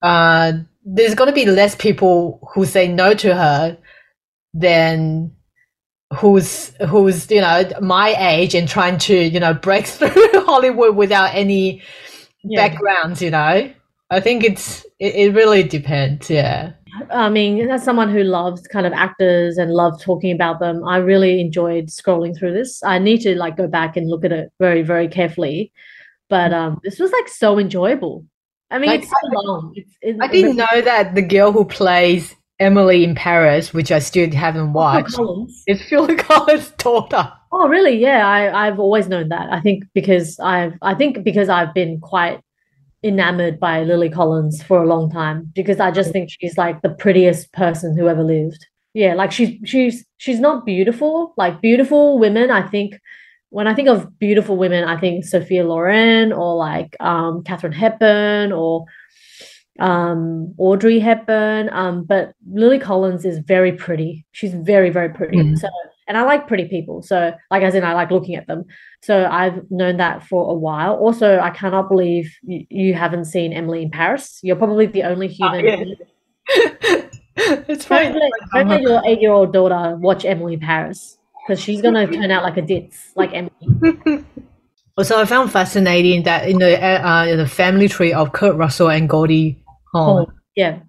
Speaker 1: Uh, there's gonna be less people who say no to her than who's who's you know my age and trying to you know break [LAUGHS] through Hollywood without any yeah. backgrounds. You know, I think it's it, it really depends. Yeah.
Speaker 2: I mean, as someone who loves kind of actors and loves talking about them, I really enjoyed scrolling through this. I need to like go back and look at it very, very carefully. But um, this was like so enjoyable. I mean, like, it's so long. It's, it's,
Speaker 1: I didn't know that the girl who plays Emily in Paris, which I still haven't watched, is Phil [LAUGHS] Collins' daughter.
Speaker 2: Oh, really? Yeah, I, I've always known that. I think because I've, I think because I've been quite enamored by Lily Collins for a long time because I just think she's like the prettiest person who ever lived. Yeah, like she's she's she's not beautiful. Like beautiful women, I think when I think of beautiful women, I think Sophia Loren or like um Katharine Hepburn or um Audrey Hepburn. Um, but Lily Collins is very pretty. She's very, very pretty. Mm-hmm. So and I like pretty people. So, like, as in, I like looking at them. So, I've known that for a while. Also, I cannot believe you, you haven't seen Emily in Paris. You're probably the only ah, human.
Speaker 1: Oh, yeah. [LAUGHS] it's fine.
Speaker 2: Don't let your eight year old daughter watch Emily in Paris because she's going [LAUGHS] to turn out like a ditz, like Emily. [LAUGHS]
Speaker 1: Also, I found fascinating that in the uh, in the family tree of Kurt Russell and Goldie Hawn. Oh,
Speaker 2: yeah.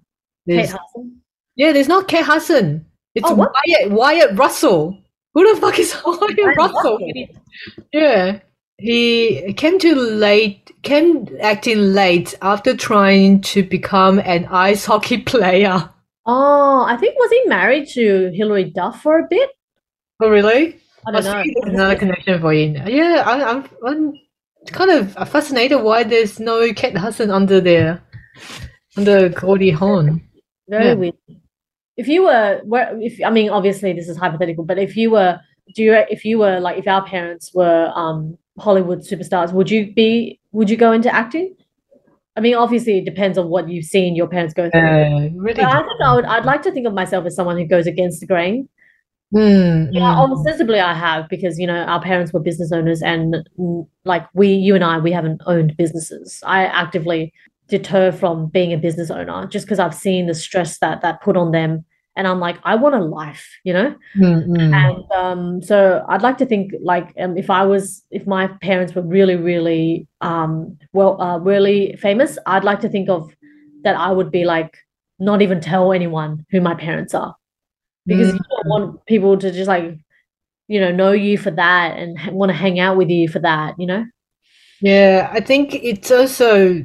Speaker 2: Kate Hudson.
Speaker 1: Yeah, there's not Kate Hudson. It's oh, Wyatt Wyatt Russell. Who the fuck is [LAUGHS] Wyatt Russell? Yeah. He came to late came acting late after trying to become an ice hockey [LAUGHS] player.
Speaker 2: Oh, I think was he married to Hilary Duff for a bit?
Speaker 1: Oh really?
Speaker 2: I don't know.
Speaker 1: Another connection for you. Yeah, I, I'm, I'm kind of fascinated why there's no Kate Hudson under there, under Goldie Hawn.
Speaker 2: Very
Speaker 1: Yeah.
Speaker 2: weird. If you were, if I mean, obviously this is hypothetical, but if you were, do you, if you were like, if our parents were um Hollywood superstars, would you be, would you go into acting? I mean, obviously it depends on what you've seen your parents go through.
Speaker 1: Uh, really.
Speaker 2: I think I would, I'd like to think of myself as someone who goes against the grain.
Speaker 1: Mm,
Speaker 2: Yeah,
Speaker 1: mm.
Speaker 2: ostensibly I have because you know our parents were business owners and mm, like we, you and I, we haven't owned businesses. I actively deter from being a business owner just because I've seen the stress that that put on them, and I'm like, I want a life, you know.
Speaker 1: Mm, mm.
Speaker 2: And um, so I'd like to think like um, if I was, if my parents were really, really um, well, uh, really famous, I'd like to think of that I would be like not even tell anyone who my parents are because you don't want people to just like you know know you for that and want to hang out with you for that you know
Speaker 1: Yeah, I think it's also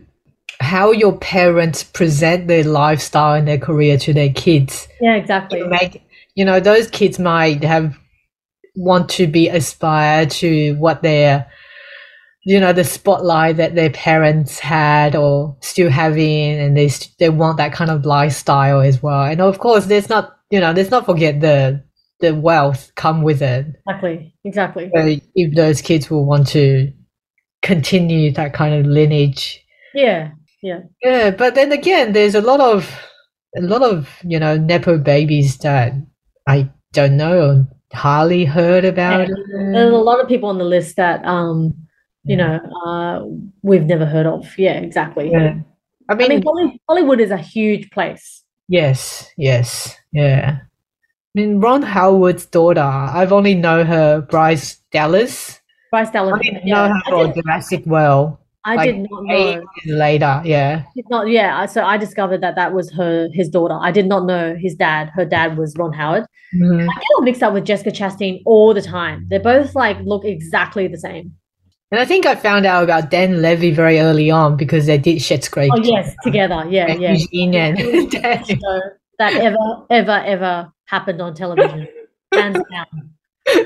Speaker 1: how your parents present their lifestyle and their career to their kids.
Speaker 2: yeah exactly.
Speaker 1: You make you know those kids might have want to be aspire to what their you know the spotlight that their parents had or still having and they they want that kind of lifestyle as well. And of course there's not you know let's not forget the the wealth come with it.
Speaker 2: Exactly exactly.
Speaker 1: So if those kids will want to continue that kind of lineage
Speaker 2: yeah
Speaker 1: yeah. Yeah but then again there's a lot of a lot of you know nepo babies that i don't know or hardly heard about.
Speaker 2: Yeah. there's a lot of people on the list that um you know uh we've never heard of. Yeah exactly.
Speaker 1: Yeah. I
Speaker 2: I
Speaker 1: mean,
Speaker 2: mean Hollywood is a huge place.
Speaker 1: Yes yes yeah. I mean ron howard's daughter i've only known her bryce dallas.
Speaker 2: Bryce Dallas.
Speaker 1: i didn't
Speaker 2: yeah,
Speaker 1: know her
Speaker 2: I
Speaker 1: for jurassic world
Speaker 2: I
Speaker 1: like,
Speaker 2: did not know
Speaker 1: later yeah
Speaker 2: Did not yeah so I discovered that that was her his daughter I did not know his dad her dad was Ron Howard
Speaker 1: Mhm.
Speaker 2: I get all mixed up with Jessica Chastain all the time. They're both like look exactly the same.
Speaker 1: and i think i found out about dan levy very early on because they did Schitt's Creek
Speaker 2: Oh yes, together. Yeah, yeah.
Speaker 1: Eugene and Dan.
Speaker 2: So that ever, ever, ever happened on television. Hands down.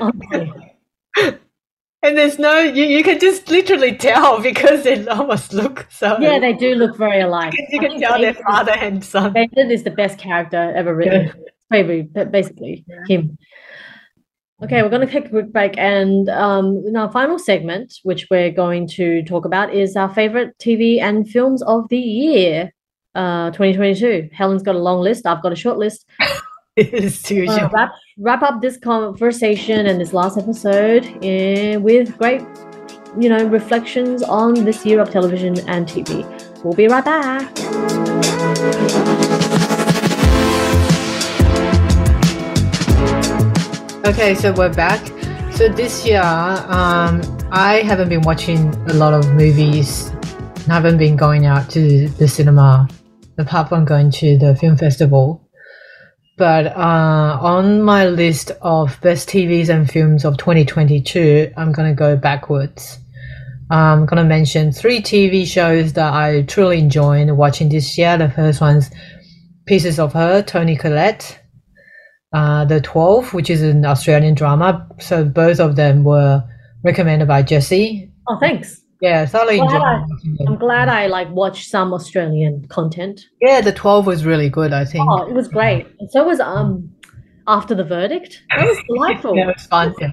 Speaker 2: [LAUGHS] Honestly.
Speaker 1: And there's no, you, you can just literally tell [LAUGHS] because they almost look so.
Speaker 2: Yeah, they do look very alike.
Speaker 1: you can
Speaker 2: think
Speaker 1: tell their father and son.
Speaker 2: Nathan is the best character ever written. Maybe, but basically him. Okay, we're going to take a quick break, and um, in our final segment, which we're going to talk about, is our favorite TV and films of the year, uh, 2022. Helen's got a long list. I've got a short list.
Speaker 1: It's too
Speaker 2: Uh, wrap wrap up this conversation and this last episode eh, with great, you know, reflections on this year of television and TV. We'll be right back.
Speaker 1: Okay, so we're back. So this year, um, I haven't been watching a lot of movies. I haven't been going out to the cinema, apart from going to the film festival. But uh, on my list of best TVs and films of 2022, I'm gonna go backwards. I'm gonna mention three TV shows that I truly enjoyed watching this year. The first one's Pieces of Her, Toni Collette uh, the 12, which is an Australian drama. So both of them were recommended by Jesse.
Speaker 2: Oh, thanks.
Speaker 1: Yeah, thoroughly
Speaker 2: Glad
Speaker 1: enjoyed
Speaker 2: I, I'm glad I like watched some Australian content.
Speaker 1: Yeah, the 12 was really good, I think.
Speaker 2: Oh, it was great. And so was um after the verdict. That was [LAUGHS] delightful.
Speaker 1: Yeah, it was fun. Yeah.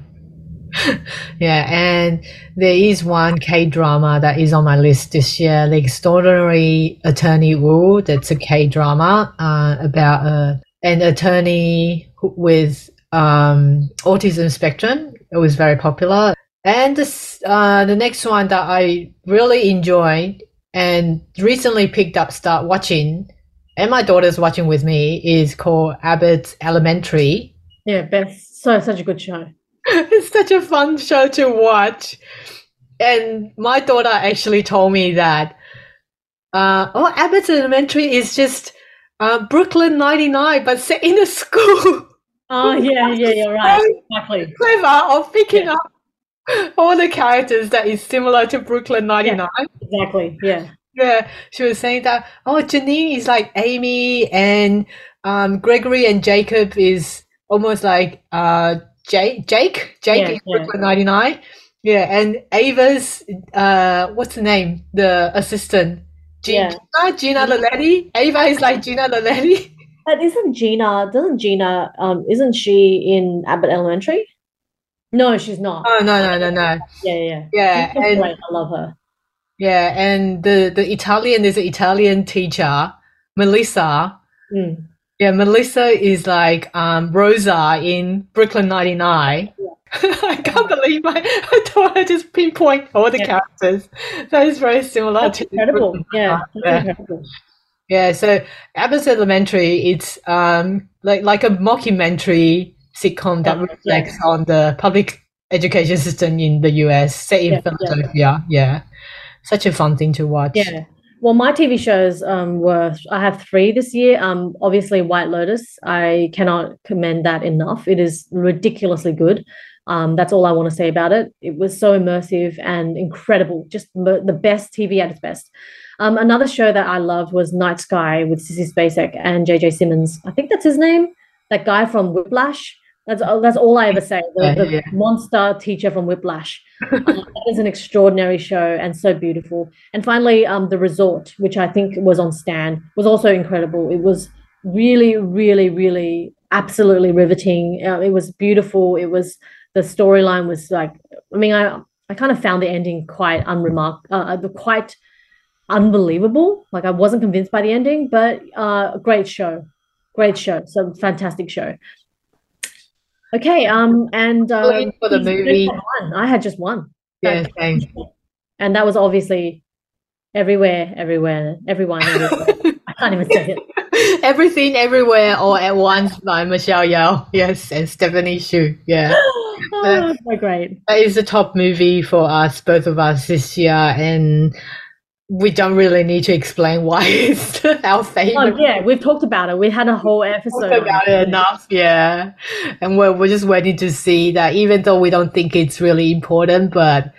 Speaker 1: [LAUGHS] yeah, and there is one K drama that is on my list this year, The Extraordinary Attorney Wu. That's a K drama uh, about uh, an attorney with um, autism spectrum. It was very popular. And this, uh, the next one that I really enjoyed and recently picked up, start watching, and my daughter's watching with me, is called Abbott's Elementary.
Speaker 2: Yeah, Beth. So such a good show. [LAUGHS]
Speaker 1: it's such a fun show to watch. And my daughter actually told me that, uh, oh, Abbott's Elementary is just uh, Brooklyn 99, but set in a school.
Speaker 2: Oh yeah, yeah, you're right. [LAUGHS] Exactly.
Speaker 1: Clever of picking
Speaker 2: Yeah.
Speaker 1: up [LAUGHS] all the characters that is similar to Brooklyn 99.
Speaker 2: Exactly. Yeah.
Speaker 1: Yeah, she was saying that, oh, Janine is like Amy, and um, Gregory and Jacob is almost like uh, Jake. Jake, Jake
Speaker 2: Yeah,
Speaker 1: is
Speaker 2: yeah.
Speaker 1: Brooklyn 99. Yeah, and Ava's uh, what's the name? The assistant, Gina,
Speaker 2: Yeah.
Speaker 1: Gina Linetti. Ava is like Gina Linetti. [LAUGHS]
Speaker 2: But isn't Gina, doesn't Gina, um, isn't she in Abbott Elementary? No, she's not.
Speaker 1: Oh no no no no.
Speaker 2: Yeah, yeah, yeah.
Speaker 1: Yeah, and.
Speaker 2: I love her.
Speaker 1: yeah, and the the Italian is an Italian teacher, Melissa.
Speaker 2: Mm.
Speaker 1: Yeah, Melissa is like um Rosa in Brooklyn Ninety Nine. [LAUGHS] I can't believe I, [LAUGHS] I thought I just pinpoint all the
Speaker 2: Yeah.
Speaker 1: characters. That is very similar
Speaker 2: That's
Speaker 1: to
Speaker 2: incredible. Yeah,
Speaker 1: Yeah.
Speaker 2: incredible.
Speaker 1: Yeah, so Abbott Elementary, it's um like like a mockumentary sitcom that
Speaker 2: Yeah,
Speaker 1: reflects on the public education system in the US, set in
Speaker 2: Yeah, yeah.
Speaker 1: Philadelphia. Yeah. Such a fun thing to watch.
Speaker 2: Yeah. Well, my TV shows um, were, I have three this year. Um, obviously, White Lotus. I cannot commend that enough. It is ridiculously good. Um, that's all I want to say about it. It was so immersive and incredible. Just the best TV at its best. Um, another show that I loved was Night Sky with Sissy Spacek and JJ Simmons. I think that's his name. That guy from Whiplash. That's that's all I ever say. The, the
Speaker 1: yeah.
Speaker 2: monster teacher from Whiplash. Um, [LAUGHS] that is an extraordinary show and so beautiful. And finally, um, The Resort, which I think was on Stan, was also incredible. It was really, really, really absolutely riveting. Uh, it was beautiful. It was the storyline was like, I mean, I I kind of found the ending quite unremark, uh, uh, quite unbelievable. Like I wasn't convinced by the ending, but uh, a great show, great show. So fantastic show. Okay, um, and um,
Speaker 1: for the movie.
Speaker 2: I had just one
Speaker 1: Yeah,
Speaker 2: and that was obviously everywhere, everywhere, everyone. Everywhere. I can't even say it. [LAUGHS]
Speaker 1: Everything Everywhere All at Once by Michelle Yeoh. Yes, and Stephanie Hsu. Yeah. [GASPS]
Speaker 2: oh, so great.
Speaker 1: That is the top movie for us, both of us this year, and we don't really need to explain why [LAUGHS] it's our favorite.
Speaker 2: Oh yeah, we've talked about it. We had a whole episode
Speaker 1: about it enough, yeah. And we're, we're just waiting to see that, even though we don't think it's really important, but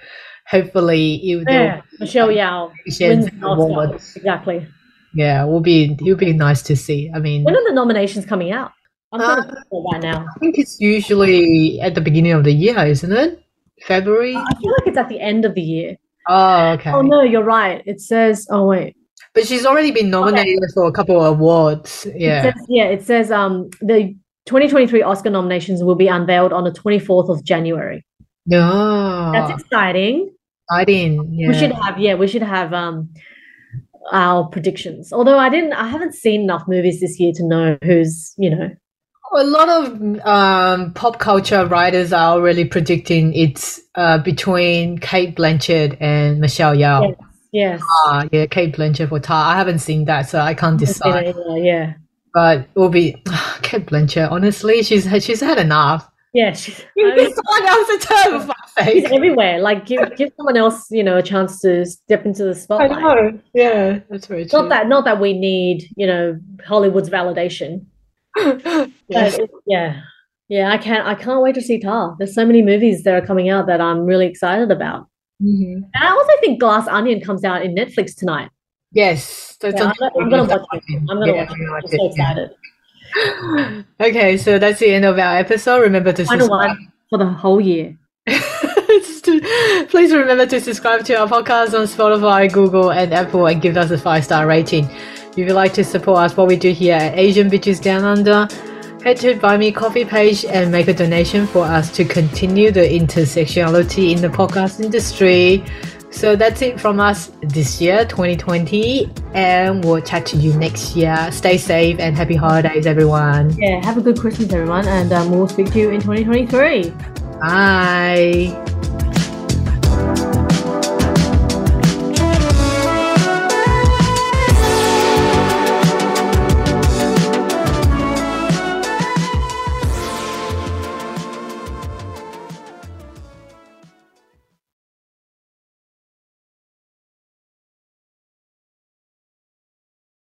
Speaker 1: hopefully it will
Speaker 2: Yeah, Michelle
Speaker 1: Yeoh
Speaker 2: wins
Speaker 1: awards.
Speaker 2: Exactly.
Speaker 1: Yeah, it will be it will be nice to see. I mean,
Speaker 2: When are the nominations coming out? I'm
Speaker 1: Uh,
Speaker 2: of right now.
Speaker 1: I think it's usually at the beginning of the year, isn't it? February.
Speaker 2: I feel like it's at the end of the year.
Speaker 1: Oh, okay.
Speaker 2: Oh no, you're right. It says. Oh wait.
Speaker 1: But she's already been nominated for a couple of awards.
Speaker 2: It
Speaker 1: Yeah.
Speaker 2: says, yeah. It says um the 2023 Oscar nominations will be unveiled on the 24th of January.
Speaker 1: No.
Speaker 2: That's exciting.
Speaker 1: exciting.
Speaker 2: We should have, yeah, we should have um our predictions. Although I didn't, I haven't seen enough movies this year to know who's, you know,
Speaker 1: A lot of um, pop culture writers are already predicting it's uh, between Cate Blanchett and Michelle Yeoh.
Speaker 2: yes, yes.
Speaker 1: Ah, yeah, Cate Blanchett for Tar. I haven't seen that, so I can't decide.
Speaker 2: Yeah, yeah,
Speaker 1: But it will be [SIGHS] Cate Blanchett. Honestly, she's she's had enough.
Speaker 2: yeah. She's,
Speaker 1: Give
Speaker 2: I mean,
Speaker 1: someone else a turn, for
Speaker 2: she's everywhere. Like, give give someone else, you know, a chance to step into the spotlight.
Speaker 1: I know. Yeah, that's very true.
Speaker 2: Not that, not that we need, you know, Hollywood's validation. [LAUGHS]
Speaker 1: Yes.
Speaker 2: yeah, yeah. I can't, I can't wait to see Tar. There's so many movies that are coming out that I'm really excited about.
Speaker 1: Mhm.
Speaker 2: And I also think Glass Onion comes out in Netflix tonight.
Speaker 1: Yes, that's
Speaker 2: Yeah, I'm, I'm gonna watch it. I'm gonna
Speaker 1: Yeah,
Speaker 2: watch it. I'm so
Speaker 1: yeah.
Speaker 2: excited. [LAUGHS]
Speaker 1: Okay, so that's the end of our episode. Remember to
Speaker 2: Final
Speaker 1: subscribe.
Speaker 2: for the whole year. [LAUGHS]
Speaker 1: Please remember to subscribe to our podcast on Spotify, Google, and Apple and give us a five star rating. If you'd like to support us, what we do here at Asian Bitches Down Under, head to Buy Me Coffee page and make a donation for us to continue the intersectionality in the podcast industry. So that's it from us this year, 2020, and we'll chat to you next year. Stay safe and happy holidays, everyone.
Speaker 2: Yeah, have a good Christmas, everyone, and um, we'll speak to you in 2023.
Speaker 1: Bye.